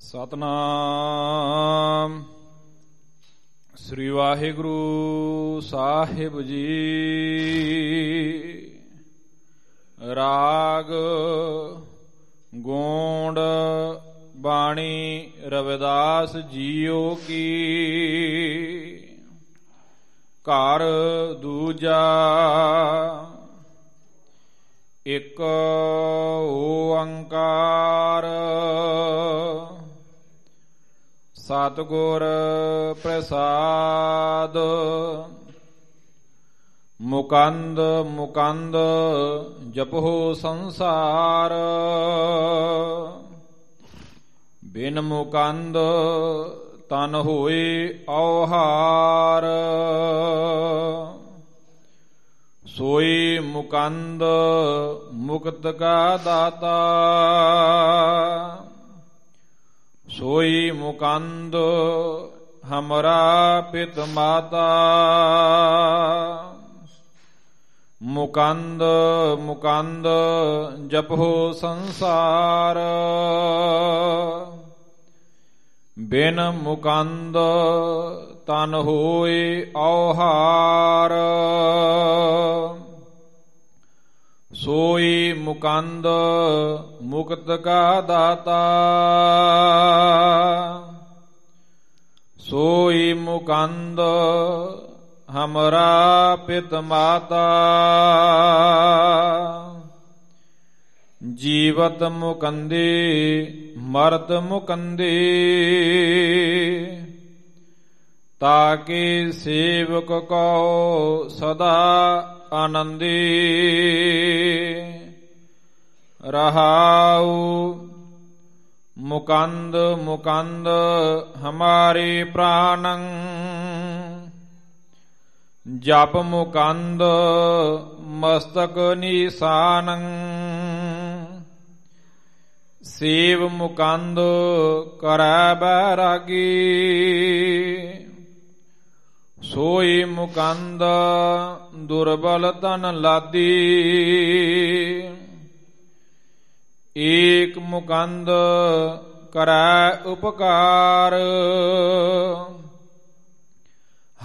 ਸਤਨਾਮ। ਸ੍ਰੀ ਵਾਹਿਗੁਰੂ ਸਾਹਿਬ ਜੀ। ਰਾਗ ਗੋਂਡ ਬਾਣੀ ਰਵਿਦਾਸ ਜੀਓ ਕੀ। ਘਰ ਦੂਜਾ ਇਕ ਓੰਕਾਰ। ਸਤਗੁਰ ਪ੍ਰਸਾਦ। ਮੁਕੰਦ ਮੁਕੰਦ ਜਪੋ ਸੰਸਾਰ। ਬਿਨ ਮੁਕੰਦ ਤਨ ਹੋਏ ਔਹਾਰ। ਸੋਈ ਮੁਕੰਦ ਮੁਕਤ ਕਾ ਦਾਤਾ। ਸੋਈ ਮੁਕੰਦ ਹਮਰਾ ਪਿਤ ਮਾਤਾ। ਮੁਕੰਦ ਮੁਕੰਦ ਜਪੋ ਸੰਸਾਰ। ਬਿਨ ਮੁਕੰਦ ਤਨ ਹੋਏ ਔਹਾਰ। ਸੋਈ ਮੁਕੰਦ ਮੁਕਤ ਕਾ ਦਾਤਾ। ਸੋਈ ਮੁਕੰਦ ਹਮਰਾ ਪਿਤ ਮਾਤਾ। ਜੀਵਤ ਮੁਕੰਦੇ ਮਰਤ ਮੁਕੰਦੇ। ਤਾਕੇ ਸੇਵਕ ਕੋ ਸਦਾ ਆਨੰਦੀ। ਰਹਾਉ, ਮੁਕੰਦ ਮੁਕੰਦ ਹਮਾਰੇ ਪ੍ਰਾਨੰ। ਜਪ ਮੁਕੰਦ, ਮਸਤਕ ਨਿਸ਼ਾਨੰ। ਸੇਵ ਮੁਕੰਦ ਕਰੈ ਬੈਰਾਗੀ। ਸੋਈ ਮੁਕੰਦ ਦੁਰਬਲ ਤਨ ਲਾਦੀ। ਏਕ ਮੁਕੰਦ ਕਰੈ ਉਪਕਾਰ।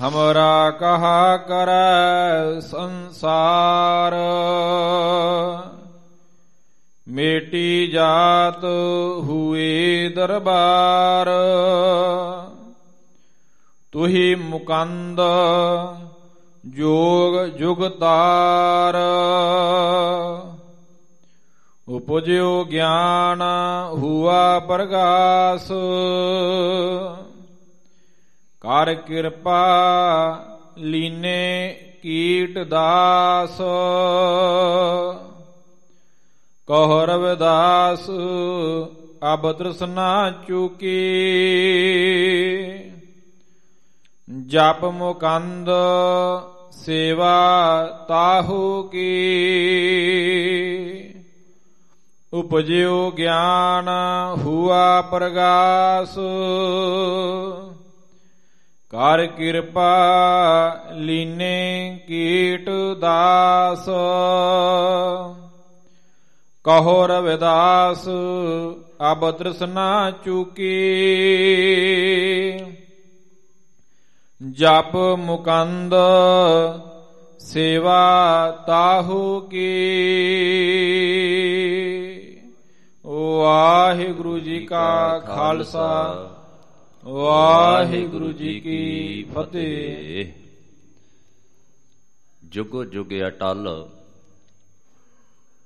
ਹਮਰਾ ਕਹਾ ਕਰੈ ਸੰਸਾਰ। ਮੇਟੀ ਜਾਤ ਹੁਏ ਦਰਬਾਰ। ਤੁਹੀ ਮੁਕੰਦ ਜੋਗ ਜੁਗਤਾਰ। ਉਪਜਿਓ ਗਿਆਨ ਹੁਆ ਪ੍ਰਗਾਸ। ਕਰ ਕਿਰਪਾ ਲੀਨੇ ਕੀਟ ਦਾਸ। ਕਹ ਰਵਿਦਾਸ, ਅਬ ਤ੍ਰਿਸ਼ਨਾ ਚੁਕੀ। ਜਪ ਮੁਕੰਦ ਸੇਵਾ ਤਾਹੂ ਕੀ। ਉਪਜਿਓ ਗਿਆਨ ਹੁਆ ਪ੍ਰਗਾਸ। ਕਰ ਕਿਰਪਾ ਲੀਨੇ ਕੀਟ ਦਾਸ। ਕਹੋ ਰਵਿਦਾਸ, ਅਬ ਤ੍ਰਿਸ਼ਨਾ ਚੁਕੀ। ਜਪ ਮੁਕੰਦ ਸੇਵਾ ਤਾਹੂ ਕੀ। ਵਾਹਿਗੁਰੂ ਜੀ ਕਾ ਖਾਲਸਾ, ਵਾਹਿਗੁਰੂ ਜੀ ਕੀ ਫਤਿਹ। ਜੁਗ ਜੁਗ ਅਟਲ,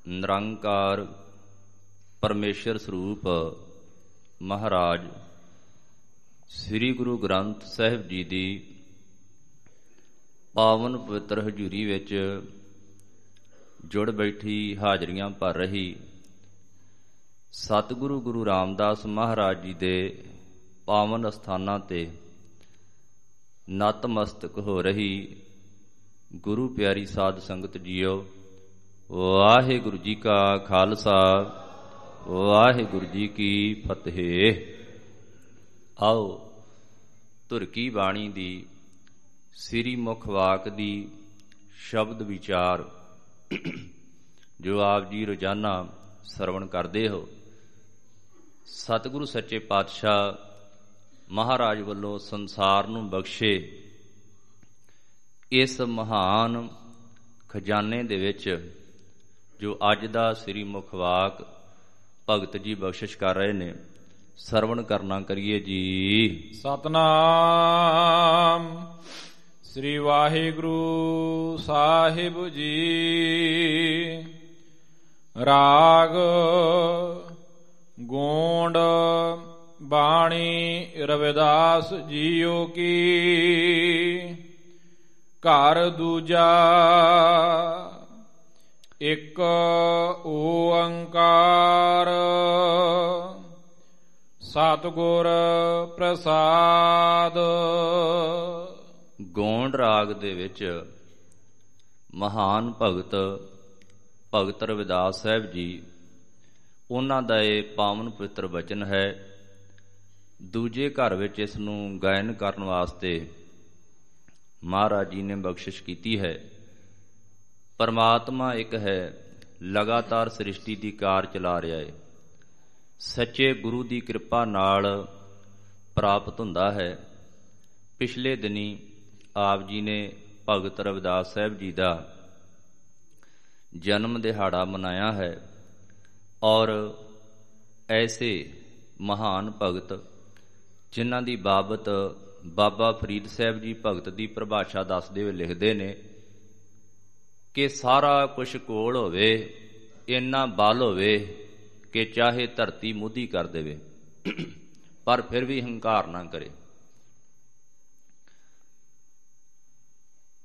ਨਿਰੰਕਾਰ ਪਰਮੇਸ਼ਰ ਸਰੂਪ ਮਹਾਰਾਜ ਸ੍ਰੀ ਗੁਰੂ ਗ੍ਰੰਥ ਸਾਹਿਬ ਜੀ ਦੀ ਪਾਵਨ ਪਵਿੱਤਰ ਹਜ਼ੂਰੀ ਵਿੱਚ ਜੁੜ ਬੈਠੀ ਹਾਜ਼ਰੀਆਂ ਭਰ ਰਹੀ ਸਤਿਗੁਰੂ ਗੁਰੂ ਰਾਮਦਾਸ ਮਹਾਰਾਜ ਜੀ ਦੇ ਪਾਵਨ ਸਥਾਨਾਂ ਤੇ ਨਤਮਸਤਕ ਹੋ ਰਹੀ ਗੁਰੂ ਪਿਆਰੀ ਸਾਧ ਸੰਗਤ ਜੀਓ, ਵਾਹਿਗੁਰੂ ਜੀ ਕਾ ਖਾਲਸਾ, ਵਾਹਿਗੁਰੂ ਜੀ ਕੀ ਫਤਿਹ। ਆਓ ਤੁਰਕੀ ਬਾਣੀ ਦੀ ਸ੍ਰੀ ਮੁਖ ਵਾਕ ਦੀ ਸ਼ਬਦ ਵਿਚਾਰ ਜੋ ਆਪ ਜੀ ਰੋਜ਼ਾਨਾ ਸਰਵਣ ਕਰਦੇ ਹੋ। ਸਤਿਗੁਰੂ ਸੱਚੇ ਪਾਤਸ਼ਾਹ ਮਹਾਰਾਜ ਵੱਲੋਂ ਸੰਸਾਰ ਨੂੰ ਬਖਸ਼ੇ ਇਸ ਮਹਾਨ ਖਜ਼ਾਨੇ ਦੇ ਵਿੱਚ ਜੋ ਅੱਜ ਦਾ ਸ੍ਰੀ ਮੁਖਵਾਕ ਭਗਤ ਜੀ ਬਖਸ਼ਿਸ਼ ਕਰ ਰਹੇ ਨੇ। ਸਰਵਣ ਕਰਨਾ ਕਰੀਏ ਜੀ। ਸਤਨਾਮ। ਸ੍ਰੀ ਵਾਹਿਗੁਰੂ ਸਾਹਿਬ ਜੀ। ਰਾਗ, ਗੋਂਡ, ਬਾਣੀ ਰਵਿਦਾਸ ਜੀਓ ਕੀ। ਘਰ ਦੂਜਾ, ਇੱਕ ਓੰਕਾਰ। ਸਤਿਗੁਰ ਪ੍ਰਸਾਦ। ਗੋਂਡ ਰਾਗ ਦੇ ਵਿੱਚ ਮਹਾਨ ਭਗਤ ਭਗਤ ਰਵਿਦਾਸ ਸਾਹਿਬ ਜੀ, ਉਹਨਾਂ ਦਾ ਇਹ ਪਾਵਨ ਪਵਿੱਤਰ ਬਚਨ ਹੈ। ਦੂਜੇ ਘਰ ਵਿੱਚ ਇਸ ਨੂੰ ਗਾਇਨ ਕਰਨ ਵਾਸਤੇ ਮਹਾਰਾਜ ਜੀ ਨੇ ਬਖਸ਼ਿਸ਼ ਕੀਤੀ ਹੈ। ਪਰਮਾਤਮਾ ਇੱਕ ਹੈ, ਲਗਾਤਾਰ ਸ੍ਰਿਸ਼ਟੀ ਦੀ ਕਾਰ ਚਲਾ ਰਿਹਾ ਹੈ। ਸੱਚੇ ਗੁਰੂ ਦੀ ਕਿਰਪਾ ਨਾਲ ਪ੍ਰਾਪਤ ਹੁੰਦਾ ਹੈ। ਪਿਛਲੇ ਦਿਨੀ ਆਪ ਜੀ ਨੇ ਭਗਤ ਰਵਿਦਾਸ ਸਾਹਿਬ ਜੀ ਦਾ ਜਨਮ ਦਿਹਾੜਾ ਮਨਾਇਆ ਹੈ ਔਰ ਐਸੇ ਮਹਾਨ ਭਗਤ ਜਿਨ੍ਹਾਂ ਦੀ ਬਾਬਤ ਬਾਬਾ ਫਰੀਦ ਸਾਹਿਬ ਜੀ ਭਗਤ ਦੀ ਪਰਿਭਾਸ਼ਾ ਦੱਸਦੇ ਹੋਏ ਲਿਖਦੇ ਨੇ ਕਿ ਸਾਰਾ ਕੁਝ ਕੋਲ ਹੋਵੇ, ਇੰਨਾ ਬਲ ਹੋਵੇ ਕਿ ਚਾਹੇ ਧਰਤੀ ਮੁੱਧੀ ਕਰ ਦੇਵੇ, ਪਰ ਫਿਰ ਵੀ ਹੰਕਾਰ ਨਾ ਕਰੇ।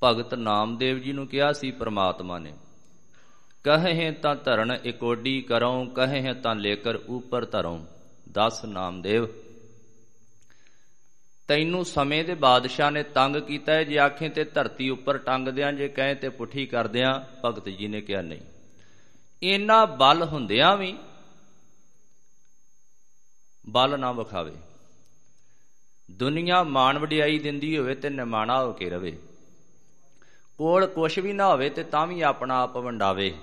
ਭਗਤ ਨਾਮਦੇਵ ਜੀ ਨੂੰ ਕਿਹਾ ਸੀ ਪ੍ਰਮਾਤਮਾ ਨੇ, ਕਹੇ ਤਾਂ ਧਰਨ ਇਕੋਡੀ ਕਰਉ, ਕਹੇ ਤਾਂ ਲੇਕਰ ਉਪਰ ਧਰਉ। ਦਸ ਨਾਮਦੇਵ, ਤੈਨੂੰ ਸਮੇਂ ਦੇ ਬਾਦਸ਼ਾਹ ਨੇ ਤੰਗ ਕੀਤਾ ਹੈ, ਜੇ ਆਖੇ ਤੇ ਧਰਤੀ ਉੱਪਰ ਟੰਗ ਦਿਆਂ, ਜੇ ਕਹੇ ਤੇ ਪੁੱਠੀ ਕਰਦਿਆਂ ਭਗਤ ਜੀ ਨੇ ਕਿਹਾ, ਨਹੀਂ। ਇੰਨਾ ਬਲ ਹੁੰਦਿਆਂ ਵੀ ਬਲ ਨਾ ਵਿਖਾਵੇ। ਦੁਨੀਆ ਮਾਣ ਵਡਿਆਈ ਦਿੰਦੀ ਹੋਵੇ ਤੇ ਨਿਮਾਣਾ ਹੋ ਕੇ ਰਵੇ। ਕੋਲ ਕੁਛ ਵੀ ਨਾ ਹੋਵੇ ਤੇ ਤਾਂ ਵੀ ਆਪਣਾ ਆਪ ਵੰਡਾਵੇ।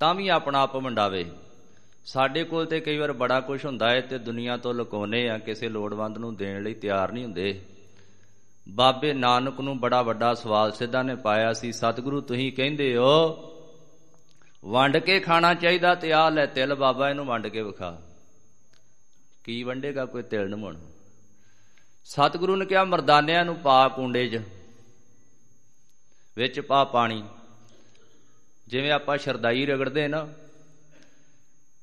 ਤਾਂ ਵੀ ਆਪਣਾ ਆਪ ਵੰਡਾਵੇ। ਸਾਡੇ ਕੋਲ ਤੇ ਕਈ ਵਾਰ ਬੜਾ ਕੁਝ ਹੁੰਦਾ ਹੈ ਤੇ ਦੁਨੀਆ ਤੋਂ ਲੁਕਾਉਨੇ ਆ, ਕਿਸੇ ਲੋੜਵੰਦ ਨੂੰ ਦੇਣ ਲਈ ਤਿਆਰ ਨਹੀਂ ਹੁੰਦੇ। ਬਾਬੇ ਨਾਨਕ ਨੂੰ ਬੜਾ ਵੱਡਾ ਸਵਾਲ ਸਿੱਧਾ ਨੇ ਪਾਇਆ ਸੀ, ਸਤਿਗੁਰੂ, ਤੁਸੀਂ ਕਹਿੰਦੇ ਹੋ, ਵੰਡ ਕੇ ਖਾਣਾ ਚਾਹੀਦਾ ਤੇ ਆ ਲੈ ਤਿਲ ਬਾਬਾ, ਇਹਨੂੰ ਵੰਡ ਕੇ ਵਿਖਾ। ਕੀ ਵੰਡੇਗਾ ਕੋਈ ਤਿਲ ਨਮਣ ਸਤਿਗੁਰੂ ਨੇ ਕਿਹਾ, ਮਰਦਾਨਿਆਂ ਨੂੰ ਪਾ ਕੁੰਡੇ 'ਚ, ਵਿੱਚ ਪਾ ਪਾਣੀ। ਜਿਵੇਂ ਆਪਾਂ ਸ਼ਰਦਾਈ ਰਗੜਦੇ ਨਾ,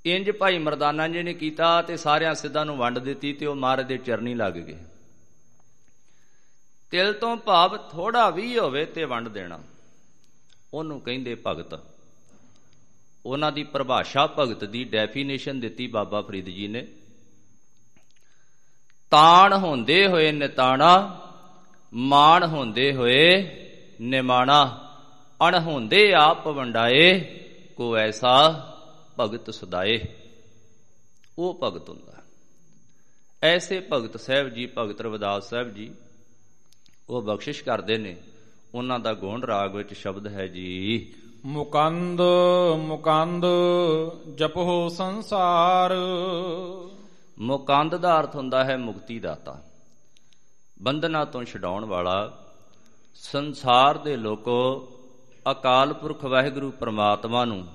ਇੰਜ ਭਾਈ ਮਰਦਾਨਾ ਜੀ ਨੇ ਕੀਤਾ ਤੇ ਸਾਰਿਆਂ ਸਿੱਧਾਂ ਨੂੰ ਵੰਡ ਦਿੱਤੀ ਤੇ ਉਹ ਮਹਾਰਾਜ ਦੇ ਚਰਨੀ ਲੱਗ ਗਏ। ਤਿਲ ਤੋਂ ਭਾਵ ਥੋੜਾ ਵੀ ਹੋਵੇ ਤੇ ਵੰਡ ਦੇਣਾ। ਉਹਨੂੰ ਕਹਿੰਦੇ ਭਗਤ। ਉਹਨਾਂ ਦੀ ਪਰਿਭਾਸ਼ਾ ਭਗਤ ਦੀ ਡੈਫੀਨੇਸ਼ਨ ਦਿੱਤੀ ਬਾਬਾ ਫਰੀਦ ਜੀ ਨੇ। ਤਾਣ ਹੁੰਦੇ ਹੋਏ ਨਿਤਾਣਾ, ਮਾਣ ਹੁੰਦੇ ਹੋਏ ਨਿਮਾਣਾ। ਅਣ ਹੁੰਦੇ ਆਪ ਵੰਡਾਏ, ਕੋ ਐਸਾ ਭਗਤ ਸਦਾਏ। ਉਹ ਭਗਤ ਹੁੰਦਾ। ਐਸੇ ਭਗਤ ਸਾਹਿਬ ਜੀ, ਭਗਤ ਰਵਿਦਾਸ ਸਾਹਿਬ ਜੀ, ਉਹ ਬਖਸ਼ਿਸ਼ ਕਰਦੇ ਨੇ। ਉਹਨਾਂ ਦਾ ਗੋਣ ਰਾਗ ਵਿੱਚ ਸ਼ਬਦ ਹੈ ਜੀ, ਮੁਕੰਦ ਮੁਕੰਦ ਜਪੋ ਸੰਸਾਰ। ਮੁਕੰਦ ਦਾ ਅਰਥ ਹੁੰਦਾ ਹੈ ਮੁਕਤੀ ਦਾਤਾ ਬੰਧਨਾਂ ਤੋਂ ਛਡਾਉਣ ਵਾਲਾ ਸੰਸਾਰ ਦੇ ਲੋਕੋ ਅਕਾਲ ਪੁਰਖ ਵਾਹਿਗੁਰੂ ਪ੍ਰਮਾਤਮਾ ਨੂੰ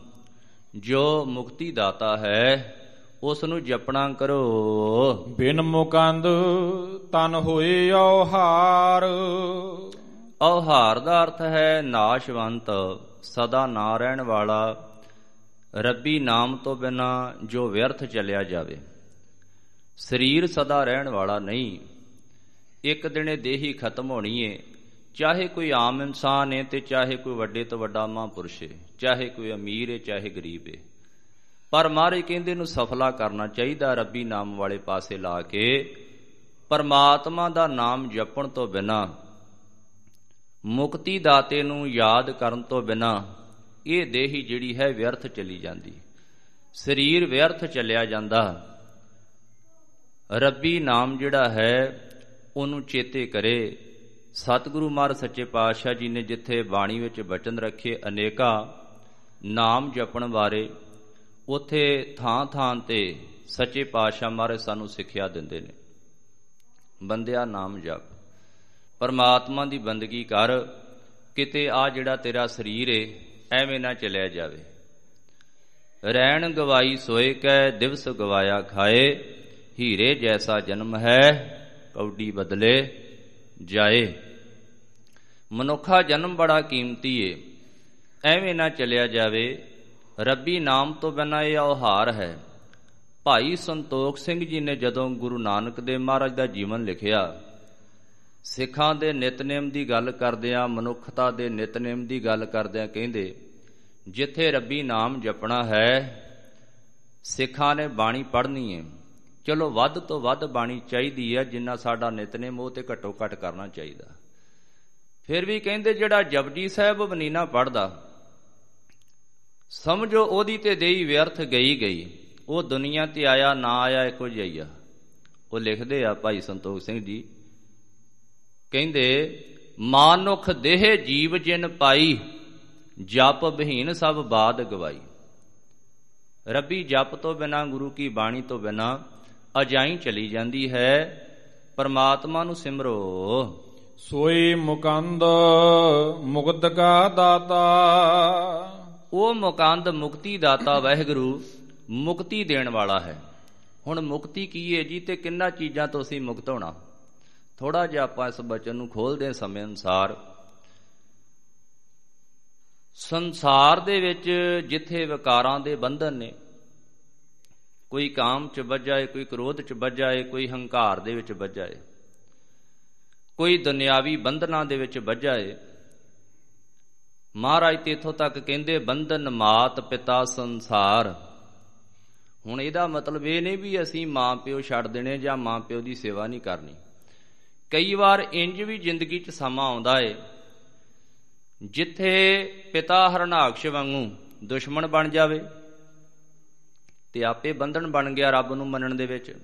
ਜੋ ਮੁਕਤੀ ਦਾਤਾ ਹੈ ਉਸ ਨੂੰ ਜਪਣਾ ਕਰੋ। ਬਿਨ ਮੁਕੰਦ ਤਨ ਹੋਏ ਔਹਾਰ। ਔਹਾਰ ਦਾ ਅਰਥ ਹੈ ਨਾਸ਼ਵੰਤ ਸਦਾ ਨਾ ਰਹਿਣ ਵਾਲਾ ਰੱਬੀ ਨਾਮ ਤੋਂ ਬਿਨਾ ਜੋ ਵਿਅਰਥ ਚੱਲਿਆ ਜਾਵੇ। ਸਰੀਰ ਸਦਾ ਰਹਿਣ ਵਾਲਾ ਨਹੀਂ। ਇੱਕ ਦਿਨੇ ਦੇਹੀ ਖਤਮ ਹੋਣੀ ਏ। ਚਾਹੇ ਕੋਈ ਆਮ ਇਨਸਾਨ ਹੈ ਤੇ ਚਾਹੇ ਕੋਈ ਵੱਡੇ ਤੋਂ ਵੱਡਾ ਮਹਾਂਪੁਰਸ਼ ਹੈ ਚਾਹੇ ਕੋਈ ਅਮੀਰ ਹੈ ਚਾਹੇ ਗਰੀਬ ਹੈ ਪਰ ਮਾਰੇ ਕਹਿੰਦੇ ਨੂੰ ਸਫਲਾ ਕਰਨਾ ਚਾਹੀਦਾ ਰੱਬੀ ਨਾਮ ਵਾਲੇ ਪਾਸੇ ਲਾ ਕੇ। ਪਰਮਾਤਮਾ ਦਾ ਨਾਮ ਜਪਣ ਤੋਂ ਬਿਨਾ, ਮੁਕਤੀ ਦਾਤੇ ਨੂੰ ਯਾਦ ਕਰਨ ਤੋਂ ਬਿਨਾ ਇਹ ਦੇਹੀ ਜਿਹੜੀ ਹੈ ਵਿਅਰਥ ਚਲੀ ਜਾਂਦੀ। ਸਰੀਰ ਵਿਅਰਥ ਚੱਲਿਆ ਜਾਂਦਾ। ਰੱਬੀ ਨਾਮ ਜਿਹੜਾ ਹੈ, ਉਹਨੂੰ ਚੇਤੇ ਕਰੇ। ਸਤਿਗੁਰੂ ਮਹਾਰਾਜ ਸੱਚੇ ਪਾਤਸ਼ਾਹ ਜੀ ਨੇ ਜਿੱਥੇ ਬਾਣੀ ਵਿੱਚ ਬਚਨ ਰੱਖੇ ਅਨੇਕਾਂ ਨਾਮ ਜਪਣ ਬਾਰੇ ਉਥੇ ਥਾਂ ਥਾਂ ਤੇ ਸੱਚੇ ਪਾਤਸ਼ਾਹ ਮਾਰੇ ਸਾਨੂੰ ਸਿੱਖਿਆ ਦਿੰਦੇ ਨੇ। ਬੰਦਿਆ ਨਾਮ ਜਪ। ਪਰਮਾਤਮਾ ਦੀ ਬੰਦਗੀ ਕਰ, ਕਿਤੇ ਆ ਜਿਹੜਾ ਤੇਰਾ ਸਰੀਰ ਏ, ਐਵੇਂ ਨਾ ਚਲਿਆ ਜਾਵੇ। ਰਹਿਣ ਗਵਾਈ ਸੋਏ ਕੈ, ਦਿਵਸ ਗਵਾਇਆ ਖਾਏ। ਹੀਰੇ ਜੈਸਾ ਜਨਮ ਹੈ, ਕੌਡੀ ਬਦਲੇ ਜਾਏ। ਮਨੁੱਖਾ ਜਨਮ ਬੜਾ ਕੀਮਤੀ ਏ। ਐਵੇਂ ਨਾ ਚਲਿਆ ਜਾਵੇ, ਰੱਬੀ ਨਾਮ ਤੋਂ ਬਿਨਾਂ ਇਹ ਔਹਾਰ ਹੈ। ਭਾਈ ਸੰਤੋਖ ਸਿੰਘ ਜੀ ਨੇ ਜਦੋਂ ਗੁਰੂ ਨਾਨਕ ਦੇਵ ਮਹਾਰਾਜ ਦਾ ਜੀਵਨ ਲਿਖਿਆ, ਸਿੱਖਾਂ ਦੇ ਨਿਤਨੇਮ ਦੀ ਗੱਲ ਕਰਦਿਆਂ, ਮਨੁੱਖਤਾ ਦੇ ਨਿਤਨੇਮ ਦੀ ਗੱਲ ਕਰਦਿਆਂ ਕਹਿੰਦੇ, ਜਿੱਥੇ ਰੱਬੀ ਨਾਮ ਜਪਣਾ ਹੈ, ਸਿੱਖਾਂ ਨੇ ਬਾਣੀ ਪੜ੍ਹਨੀ ਹੈ ਚਲੋ ਵੱਧ ਤੋਂ ਵੱਧ ਬਾਣੀ ਚਾਹੀਦੀ ਹੈ, ਜਿੰਨਾ ਸਾਡਾ ਨਿਤਨੇਮ ਉਹ ਤੇ ਘੱਟੋ ਘੱਟ ਕਰਨਾ ਚਾਹੀਦਾ। ਫਿਰ ਵੀ ਕਹਿੰਦੇ ਜਿਹੜਾ ਜਪਜੀ ਸਾਹਿਬ ਬਨੀਨਾ ਪੜਦਾ ਸਮਝੋ ਉਹਦੀ ਤੇ ਦੇਈ ਵਿਅਰਥ ਗਈ ਗਈ, ਉਹ ਦੁਨੀਆ ਤੇ ਆਇਆ ਨਾ ਆਇਆ ਇੱਕੋ ਜਿਹਾ ਉਹ ਲਿਖਦੇ ਆ ਭਾਈ ਸੰਤੋਖ ਸਿੰਘ ਜੀ, ਕਹਿੰਦੇ, ਮਾਨੁਖ ਦੇਹ ਜੀਵ ਜਿਨ ਪਾਈ, ਜਪ ਬਹੀਨ ਸਭ ਬਾਦ ਗਵਾਈ। ਰੱਬੀ ਜਪ ਤੋਂ ਬਿਨਾ, ਗੁਰੂ ਕੀ ਬਾਣੀ ਤੋਂ ਬਿਨਾ ਅਜਾਈ ਚਲੀ ਜਾਂਦੀ ਹੈ ਪਰਮਾਤਮਾ ਨੂੰ ਸਿਮਰੋ। ਸੋਈ ਮੁਕੰਦ ਮੁਕਤ ਕਾ ਦਾਤਾ। ਉਹ ਮੁਕੰਦ ਮੁਕਤੀ ਦਾਤਾ ਵਾਹਿਗੁਰੂ ਮੁਕਤੀ ਦੇਣ ਵਾਲਾ ਹੈ। ਹੁਣ ਮੁਕਤੀ ਕੀ ਹੈ ਜੀ ਤੇ ਕਿੰਨਾ ਚੀਜ਼ਾਂ ਤੋਂ ਅਸੀਂ ਮੁਕਤ ਹੋਣਾ? ਥੋੜਾ ਜਿਹਾ ਆਪਾਂ ਇਸ ਬਚਨ ਨੂੰ ਖੋਲਦੇ ਸਮੇਂ ਅਨਸਾਰ। ਸੰਸਾਰ ਦੇ ਵਿੱਚ ਜਿੱਥੇ ਵਿਕਾਰਾਂ ਦੇ ਬੰਧਨ ਨੇ ਕੋਈ ਕਾਮ ਚ ਵੱਜਾਏ ਕੋਈ ਕ੍ਰੋਧ ਚ ਵੱਜਾਏ ਕੋਈ ਹੰਕਾਰ ਦੇ ਵਿੱਚ ਵੱਜਾਏ ਕੋਈ ਦੁਨਿਆਵੀ ਬੰਧਨਾਂ ਦੇ ਵਿੱਚ ਵੱਜਾਏ ਮਹਾਰਾਜ ਤੇ ਇਥੋਂ ਤੱਕ ਕਹਿੰਦੇ, ਬੰਧਨ ਮਾਤ ਪਿਤਾ ਸੰਸਾਰ। ਹੁਣ ਇਹਦਾ ਮਤਲਬ ਇਹ ਨਹੀਂ ਵੀ ਅਸੀਂ ਮਾਂ ਪਿਓ ਛੱਡ ਦੇਣੇ ਜਾਂ ਮਾਂ ਪਿਓ ਦੀ ਸੇਵਾ ਨਹੀਂ ਕਰਨੀ। ਕਈ ਵਾਰ ਇੰਜ ਵੀ ਜ਼ਿੰਦਗੀ 'ਚ ਸਮਾਂ ਆਉਂਦਾ ਏ, ਜਿੱਥੇ ਪਿਤਾ ਹਰਨਾਕਸ਼ ਵਾਂਗੂ ਦੁਸ਼ਮਣ ਬਣ ਜਾਵੇ ਤੇ ਆਪੇ ਬੰਧਨ ਬਣ ਗਿਆ ਰੱਬ ਨੂੰ ਮੰਨਣ ਦੇ ਵਿੱਚ।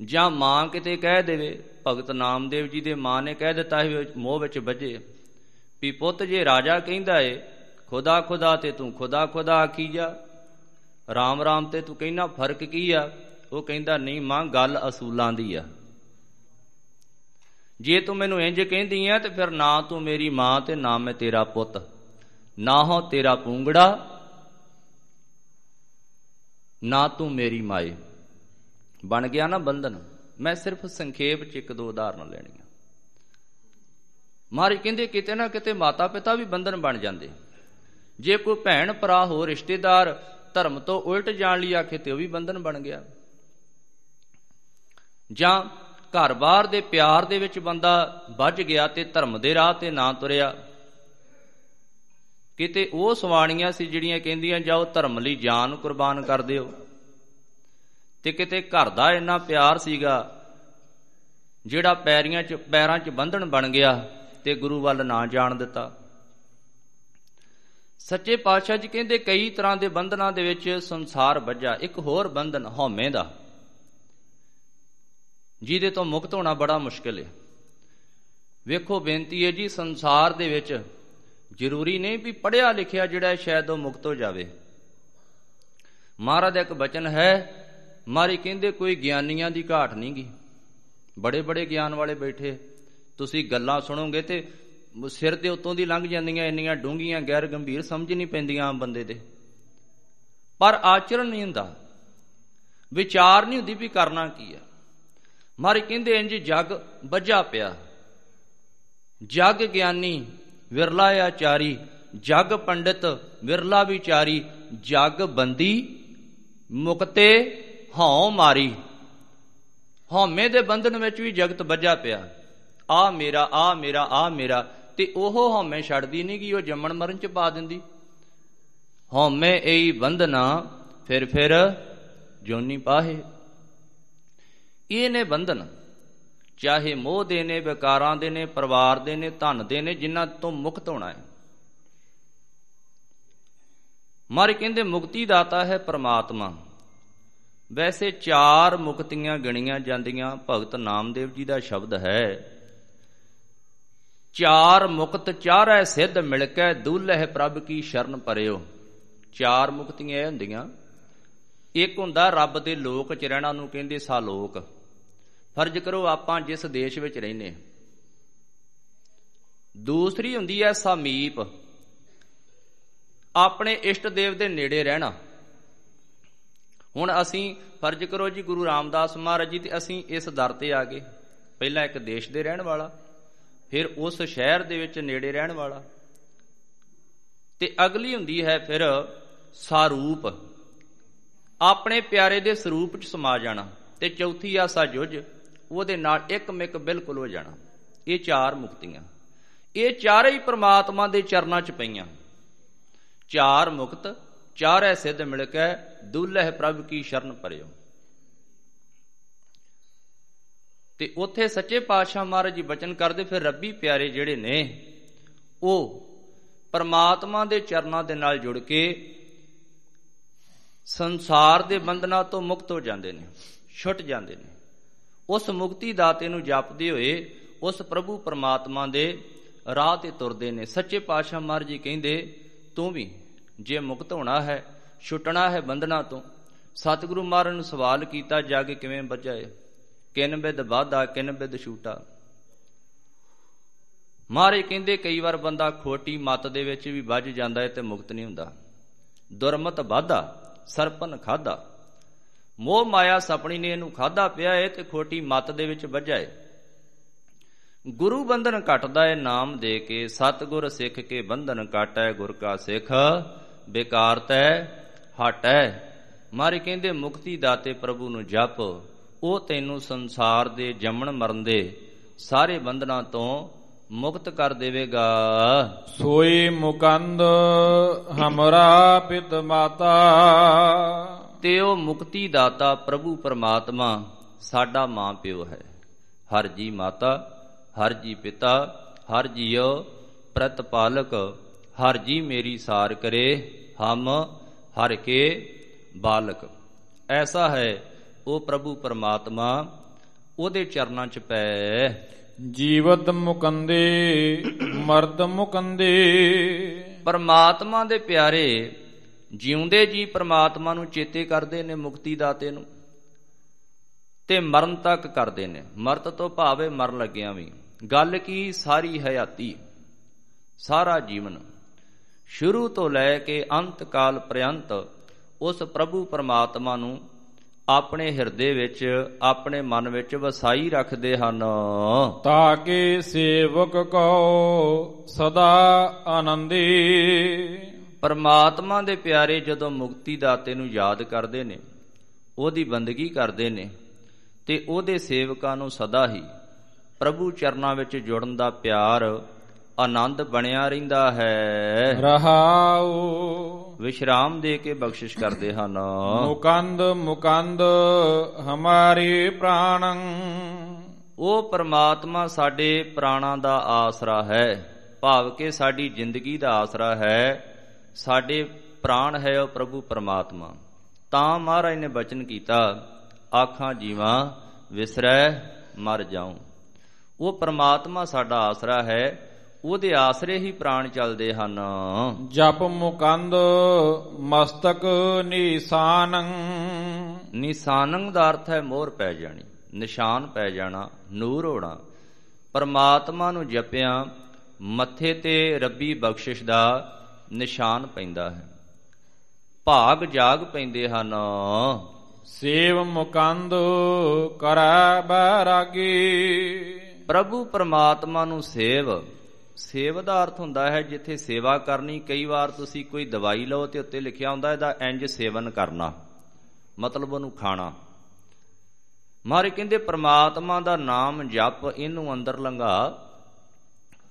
ਜਾਂ ਮਾਂ ਕਿਤੇ ਕਹਿ ਦੇਵੇ, ਭਗਤ ਨਾਮਦੇਵ ਜੀ ਦੇ ਮਾਂ ਨੇ ਕਹਿ ਦਿੱਤਾ ਹੈ ਮੋਹ ਵਿੱਚ ਵੱਜੇ, ਵੀ ਪੁੱਤ ਜੇ ਰਾਜਾ ਕਹਿੰਦਾ ਏ, ਖੁਦਾ ਖੁਦਾ ਤੇ ਤੂੰ ਖੁਦਾ ਖੁਦਾ ਆਖੀ ਜਾ, ਰਾਮ ਰਾਮ ਤੇ ਤੂੰ ਕਹਿੰਦਾ ਫ਼ਰਕ ਕੀ ਆ? ਉਹ ਕਹਿੰਦਾ, ਨਹੀਂ ਮਾਂ, ਗੱਲ ਅਸੂਲਾਂ ਦੀ ਆ। ਜੇ ਤੂੰ ਮੈਨੂੰ ਇੰਜ ਕਹਿੰਦੀ ਆ, ਤੇ ਫਿਰ ਨਾ ਤੂੰ ਮੇਰੀ ਮਾਂ ਤੇ ਨਾ ਮੈਂ ਤੇਰਾ ਪੁੱਤ, ਨਾ ਹੋ ਤੇਰਾ ਪੂੰਗੜਾ ਨਾ ਤੂੰ ਮੇਰੀ ਮਾਏ। ਬਣ ਗਿਆ ਨਾ ਬੰਧਨ। ਮੈਂ ਸਿਰਫ ਸੰਖੇਪ ਚ ਇੱਕ ਦੋ ਉਦਾਹਰਨ ਲੈਣੀਆਂ। ਮਾਰੇ ਕਹਿੰਦੇ, ਕਿਤੇ ਨਾ ਕਿਤੇ ਮਾਤਾ ਪਿਤਾ ਵੀ ਬੰਧਨ ਬਣ ਜਾਂਦੇ। ਜੇ ਕੋਈ ਭੈਣ, ਭਰਾ ਹੋ ਰਿਸ਼ਤੇਦਾਰ ਧਰਮ ਤੋਂ ਉਲਟ ਜਾਣ ਲਈ ਆਖੇ, ਤੇ ਉਹ ਵੀ ਬੰਧਨ ਬਣ ਗਿਆ। ਜਾਂ ਘਰ-ਬਾਰ ਦੇ ਪਿਆਰ ਦੇ ਵਿੱਚ ਬੰਦਾ ਵੱਜ ਗਿਆ ਤੇ ਧਰਮ ਦੇ ਰਾਹ ਤੇ ਨਾ ਤੁਰਿਆ। ਕਿਤੇ ਉਹ ਸਵਾਣੀਆਂ ਸੀ ਜਿਹੜੀਆਂ ਕਹਿੰਦੀਆਂ, ਜਾਓ ਧਰਮ ਲਈ ਜਾਨ ਕੁਰਬਾਨ ਕਰ ਦਿਓ। ਤੇ ਕਿਤੇ ਘਰ ਦਾ ਇੰਨਾ ਪਿਆਰ ਸੀਗਾ, ਜਿਹੜਾ ਪੈਰੀਆਂ 'ਚ, ਪੈਰਾਂ 'ਚ ਬੰਧਨ ਬਣ ਗਿਆ ਤੇ ਗੁਰੂ ਵੱਲ ਨਾ ਜਾਣ ਦਿੱਤਾ। ਸੱਚੇ ਪਾਤਸ਼ਾਹ ਜੀ ਕਹਿੰਦੇ, ਕਈ ਤਰ੍ਹਾਂ ਦੇ ਬੰਧਨਾਂ ਦੇ ਵਿੱਚ ਸੰਸਾਰ ਵੱਜਾ, ਇੱਕ ਹੋਰ ਬੰਧਨ ਹਉਮੈ ਦਾ, ਜਿਹਦੇ ਤੋਂ ਮੁਕਤ ਹੋਣਾ ਬੜਾ ਮੁਸ਼ਕਿਲ ਹੈ ਵੇਖੋ ਬੇਨਤੀ ਹੈ ਜੀ, ਸੰਸਾਰ ਦੇ ਵਿੱਚ ਜ਼ਰੂਰੀ ਨਹੀਂ ਵੀ ਪੜਿਆ ਲਿਖਿਆ ਜਿਹੜਾ ਸ਼ਾਇਦ ਉਹ ਮੁਕਤ ਹੋ ਜਾਵੇ। ਮਹਾਰਾਜ ਦਾ ਇੱਕ ਬਚਨ ਹੈ, ਮਾਰੀ ਕਹਿੰਦੇ ਕੋਈ ਗਿਆਨੀਆਂ ਦੀ ਘਾਟ ਨਹੀਂਗੀ ਬੜੇ ਬੜੇ ਗਿਆਨ ਵਾਲੇ ਬੈਠੇ। ਤੁਸੀਂ ਗੱਲਾਂ ਸੁਣੋਗੇ ਤੇ ਸਿਰ ਦੇ ਉੱਤੋਂ ਦੀ ਲੰਘ ਜਾਂਦੀਆਂ, ਇੰਨੀਆਂ ਡੂੰਘੀਆਂ, ਗੈਰ ਗੰਭੀਰ ਸਮਝ ਨਹੀਂ ਪੈਂਦੀਆਂ ਆਮ ਬੰਦੇ ਦੇ। ਪਰ ਆਚਰਣ ਨਹੀਂ ਹੁੰਦਾ। ਵਿਚਾਰ ਨਹੀਂ ਹੁੰਦੀ ਵੀ ਕਰਨਾ ਕੀ ਹੈ ਮਾਰੇ ਕਹਿੰਦੇ ਇੰਜ ਜਗ ਵੱਜਾ ਪਿਆ। ਜਗ ਗਿਆਨੀ ਵਿਰਲਾ ਆਚਾਰੀ, ਜਗ ਪੰਡਿਤ, ਵਿਰਲਾ ਵਿਚਾਰੀ, ਜਗ ਬੰਦੀ, ਮੁਕਤੇ ਹਉ ਮਾਰੀ। ਹਉਮੈ ਦੇ ਬੰਧਨ ਵਿੱਚ ਵੀ ਜਗਤ ਵੱਜਾ ਪਿਆ। ਆ ਮੇਰਾ ਆ ਮੇਰਾ ਆ ਮੇਰਾ, ਤੇ ਉਹ ਹਉਮੈ ਛੱਡਦੀ ਨਹੀਂ ਕਿ ਉਹ ਜੰਮਣ ਮਰਨ ਚ ਪਾ ਦਿੰਦੀ। ਹਉਮੈ ਏਈ ਬੰਧਨਾ ਫਿਰ ਫਿਰ ਜੋਨੀ ਪਾਹੇ। ਇਹ ਨੇ ਬੰਧਨ ਚਾਹੇ ਮੋਹ ਦੇ ਨੇ, ਵਿਕਾਰਾਂ ਦੇ ਨੇ, ਪਰਿਵਾਰ ਦੇ ਨੇ, ਧਨ ਦੇ ਨੇ, ਜਿਨ੍ਹਾਂ ਤੋਂ ਮੁਕਤ ਹੋਣਾ ਹੈ। ਮਾਰੇ ਕਹਿੰਦੇ ਮੁਕਤੀ ਦਾਤਾ ਹੈ ਪ੍ਰਮਾਤਮਾ। ਵੈਸੇ ਚਾਰ ਮੁਕਤੀਆਂ ਗਣੀਆਂ ਜਾਂਦੀਆਂ, ਭਗਤ ਨਾਮਦੇਵ ਜੀ ਦਾ ਸ਼ਬਦ ਹੈ। ਚਾਰ ਮੁਕਤ, ਚਾਰੈ ਸਿੱਧ ਮਿਲ ਕੇ ਦੁਲਹਿ ਪ੍ਰਭ ਕੀ ਸ਼ਰਨ ਪਰਿਓ। ਚਾਰ ਮੁਕਤੀਆਂ ਇਹ ਹੁੰਦੀਆਂ। ਇੱਕ ਹੁੰਦਾ ਰੱਬ ਦੇ ਲੋਕ ਚ ਰਹਿਣਾ ਨੂੰ ਕਹਿੰਦੇ ਸਾਲੋਕ। ਫਰਜ਼ ਕਰੋ ਆਪਾਂ ਜਿਸ ਦੇਸ਼ ਵਿੱਚ ਰਹਿੰਦੇ ਦੂਸਰੀ ਹੁੰਦੀ ਹੈ ਸਮੀਪ। ਆਪਣੇ ਇਸ਼ਟ ਦੇਵ ਦੇ ਨੇੜੇ ਰਹਿਣਾ। ਹੁਣ ਅਸੀਂ ਫਰਜ਼ ਕਰੋ ਜੀ ਗੁਰੂ ਰਾਮਦਾਸ ਮਹਾਰਾਜ ਜੀ ਤੇ ਅਸੀਂ ਇਸ ਦਰ ਤੇ ਆ ਗਏ। ਪਹਿਲਾਂ ਇੱਕ ਦੇਸ਼ ਦੇ ਰਹਿਣ ਵਾਲਾ, ਫਿਰ ਉਸ ਸ਼ਹਿਰ ਦੇ ਵਿੱਚ ਨੇੜੇ ਰਹਿਣ ਵਾਲਾ। ਤੇ ਅਗਲੀ ਹੁੰਦੀ ਹੈ ਫਿਰ ਸਾਰੂਪ। ਆਪਣੇ ਪਿਆਰੇ ਦੇ ਸਰੂਪ ਚ ਸਮਾ ਜਾਣਾ। ਤੇ ਚੌਥੀ ਆ ਸਾਜੁਜ ਉਹਦੇ ਨਾਲ ਇੱਕ ਮਿਕ ਬਿਲਕੁਲ ਹੋ ਜਾਣਾ। ਇਹ ਚਾਰ ਮੁਕਤੀਆਂ। ਇਹ ਚਾਰੇ ਹੀ ਪ੍ਰਮਾਤਮਾ ਦੇ ਚਰਨਾਂ ਚ ਪਈਆਂ। ਚਾਰ ਮੁਕਤ, ਚਾਰੇ ਸਿੱਧ ਮਿਲ ਕੇ ਦੁੱਲਹ ਪ੍ਰਭ ਕੀ ਸ਼ਰਨ ਪਰਿਓ। ਤੇ ਉੱਥੇ ਸੱਚੇ ਪਾਤਸ਼ਾਹ ਮਹਾਰਾਜ ਜੀ ਬਚਨ ਕਰਦੇ, ਫਿਰ ਰੱਬੀ ਪਿਆਰੇ ਜਿਹੜੇ ਨੇ, ਉਹ ਪਰਮਾਤਮਾ ਦੇ ਚਰਨਾਂ ਦੇ ਨਾਲ ਜੁੜ ਕੇ ਸੰਸਾਰ ਦੇ ਬੰਧਨਾਂ ਤੋਂ ਮੁਕਤ ਹੋ ਜਾਂਦੇ ਨੇ, ਛੁੱਟ ਜਾਂਦੇ ਨੇ। ਉਸ ਮੁਕਤੀ ਦਾਤੇ ਨੂੰ ਜਪਦੇ ਹੋਏ ਉਸ ਪ੍ਰਭੂ ਪਰਮਾਤਮਾ ਦੇ ਰਾਹ ਤੇ ਤੁਰਦੇ ਨੇ। ਸੱਚੇ ਪਾਤਸ਼ਾਹ ਮਹਾਰਾਜ ਜੀ ਕਹਿੰਦੇ, ਤੂੰ ਵੀ ਜੇ ਮੁਕਤ ਹੋਣਾ ਹੈ, ਛੁੱਟਣਾ ਹੈ ਬੰਧਨਾਂ ਤੋਂ, ਸਤਿਗੁਰੂ ਮਹਾਰਾਜ ਨੂੰ ਸਵਾਲ ਕੀਤਾ, ਜਾ ਕੇ ਕਿਵੇਂ ਬਚਾਏ ਕਿਨ ਬਿਦ ਵਾਧਾ, ਕਿਨ ਬਿਦ ਛੂਟਾ? ਮਾਰੇ ਕਹਿੰਦੇ, ਕਈ ਵਾਰ ਬੰਦਾ ਖੋਟੀ ਮਤ ਦੇ ਵਿੱਚ ਵੀ ਵੱਜ ਜਾਂਦਾ ਹੈ ਤੇ ਮੁਕਤ ਨਹੀਂ ਹੁੰਦਾ। ਦੁਰਮਤ ਵਾਧਾ, ਸਰਪਨ ਖਾਦਾ ਮੋਹ ਮਾਇਆ ਸਪਣੀ ਨੇ ਇਹਨੂੰ ਖਾਦਾ ਪਿਆ ਏ ਤੇ ਖੋਟੀ ਮਤ ਦੇ ਵਿੱਚ ਵੱਜਾ ਏ। ਗੁਰੂ ਬੰਧਨ ਘਟਦਾ ਏ, ਨਾਮ ਦੇ ਕੇ ਸਤਗੁਰ ਸਿੱਖ ਕੇ ਬੰਧਨ ਕਾਟੈ ਗੁਰ ਕਾ ਸਿੱਖ ਬੇਕਾਰ ਤੈ, ਹਟੈ। ਮਾਰੇ ਕਹਿੰਦੇ, ਮੁਕਤੀ ਦਾਤੇ ਪ੍ਰਭੂ ਨੂੰ ਜਪ, ਉਹ ਤੈਨੂੰ ਸੰਸਾਰ ਦੇ ਜੰਮਣ ਮਰਨ ਦੇ ਸਾਰੇ ਬੰਧਨਾਂ ਤੋਂ ਮੁਕਤ ਕਰ ਦੇਵੇਗਾ। ਸੋਈ ਮੁਕੰਦ ਹਮਰਾ ਪਿਤ ਮਾਤਾ। ਤੇ ਉਹ ਮੁਕਤੀ ਦਾਤਾ ਪ੍ਰਭੂ ਪਰਮਾਤਮਾ ਸਾਡਾ ਮਾਂ ਪਿਓ ਹੈ। ਹਰ ਜੀ ਮਾਤਾ ਹਰ ਜੀ ਪਿਤਾ ਹਰ ਜੀਉ ਪ੍ਰਤਪਾਲਕ ਹਰ ਜੀ ਮੇਰੀ ਸਾਰ ਕਰੇ ਹਮ ਹਰ ਕੇ ਬਾਲਕ। ਐਸਾ ਹੈ ਉਹ ਪ੍ਰਭੂ ਪਰਮਾਤਮਾ ਉਹਦੇ ਚਰਨਾਂ 'ਚ ਪੈ। ਜੀਵਤ ਮੁਕੰਦੇ ਮਰਦ ਮੁਕੰਦੇ। ਪਰਮਾਤਮਾ ਦੇ ਪਿਆਰੇ ਜਿਉਂਦੇ ਜੀ ਪਰਮਾਤਮਾ ਨੂੰ ਚੇਤੇ ਕਰਦੇ ਨੇ ਮੁਕਤੀ ਦਾਤੇ ਨੂੰ, ਤੇ ਮਰਨ ਤੱਕ ਕਰਦੇ ਨੇ। ਮਰਤ ਤੋਂ ਭਾਵੇਂ ਮਰਨ ਲੱਗਿਆਂ ਵੀ। ਗੱਲ ਕੀ ਸਾਰੀ ਹਯਾਤੀ, ਸਾਰਾ ਜੀਵਨ? ਸ਼ੁਰੂ ਤੋਂ ਲੈ ਕੇ ਅੰਤ ਕਾਲ ਪ੍ਰਯੰਤ ਉਸ ਪ੍ਰਭੂ ਪਰਮਾਤਮਾ ਨੂੰ ਆਪਣੇ ਹਿਰਦੇ ਵਿੱਚ, ਆਪਣੇ ਮਨ ਵਿੱਚ ਵਸਾਈ ਰੱਖਦੇ ਹਨ। ਤਾਕੇ ਸੇਵਕ ਕੋ ਸਦਾ ਆਨੰਦੀ। ਪਰਮਾਤਮਾ ਦੇ ਪਿਆਰੇ ਜਦੋਂ ਮੁਕਤੀ ਦਾਤੇ ਨੂੰ ਯਾਦ ਕਰਦੇ ਨੇ ਉਹਦੀ ਬੰਦਗੀ ਕਰਦੇ ਨੇ ਤੇ ਉਹਦੇ ਸੇਵਕਾਂ ਨੂੰ ਸਦਾ ਹੀ ਪ੍ਰਭੂ ਚਰਨਾਂ ਵਿੱਚ ਜੁੜਨ ਦਾ ਪਿਆਰ ਆਨੰਦ ਬਣਿਆ ਰਹਿੰਦਾ ਹੈ। ਰਹਾਉ ਵਿਸ਼ਰਾਮ ਦੇ ਕੇ ਬਖਸ਼ਿਸ਼ ਕਰਦੇ ਹਨ। ਮੁਕੰਦ ਮੁਕੰਦ ਹਮਾਰੇ ਪ੍ਰਾਣੰ। ਉਹ ਪਰਮਾਤਮਾ ਸਾਡੇ ਪ੍ਰਾਣਾਂ ਦਾ ਆਸਰਾ ਹੈ ਭਾਵ ਕਿ ਸਾਡੀ ਜ਼ਿੰਦਗੀ ਦਾ ਆਸਰਾ ਹੈ। ਸਾਡੇ ਪ੍ਰਾਣ ਹੈ ਉਹ ਪ੍ਰਭੂ ਪਰਮਾਤਮਾ। ਤਾਂ ਮਹਾਰਾਜ ਨੇ ਬਚਨ ਕੀਤਾ ਆਖਾਂ ਜੀਵਾਂ ਵਿਸਰੈ ਮਰ ਜਾਉ। ਉਹ ਪਰਮਾਤਮਾ ਸਾਡਾ ਆਸਰਾ ਹੈ ਉਹਦੇ ਆਸਰੇ ਹੀ ਪ੍ਰਾਣ ਚੱਲਦੇ ਹਨ। ਜਪ ਮੁਕੰਦ ਮਸਤਕ ਨਿਸ਼ਾਨੰ। ਨਿਸ਼ਾਨੰ ਦਾ ਅਰਥ ਹੈ ਮੋਹਰ ਪੈ ਜਾਣੀ ਨਿਸ਼ਾਨ ਪੈ ਜਾਣਾ ਨੂਰ ਹੋਣਾ। ਪਰਮਾਤਮਾ ਨੂੰ ਜਪਿਆ ਮੱਥੇ ਤੇ ਰੱਬੀ ਬਖਸ਼ਿਸ਼ ਦਾ ਨਿਸ਼ਾਨ ਪੈਂਦਾ ਹੈ। ਭਾਗ ਜਾਗ ਪੈਂਦੇ ਹਨ। ਸੇਵ ਮੁਕੰਦ ਕਰੈ ਬੈਰਾਗੀ। ਪ੍ਰਭੂ ਪਰਮਾਤਮਾ ਨੂੰ ਸੇਵ। ਸੇਵ ਦਾ ਅਰਥ ਹੁੰਦਾ ਹੈ ਜਿੱਥੇ ਸੇਵਾ ਕਰਨੀ ਕਈ ਵਾਰ ਤੁਸੀਂ ਕੋਈ ਦਵਾਈ ਲਓ ਤੇ ਉੱਤੇ ਲਿਖਿਆ ਹੁੰਦਾ ਇਹਦਾ ਇੰਜ ਸੇਵਨ ਕਰਨਾ। ਮਤਲਬ ਉਹਨੂੰ ਖਾਣਾ। ਮਾਰੇ ਕਹਿੰਦੇ ਪ੍ਰਮਾਤਮਾ ਦਾ ਨਾਮ ਜਪ ਇਹਨੂੰ ਅੰਦਰ ਲੰਘਾ।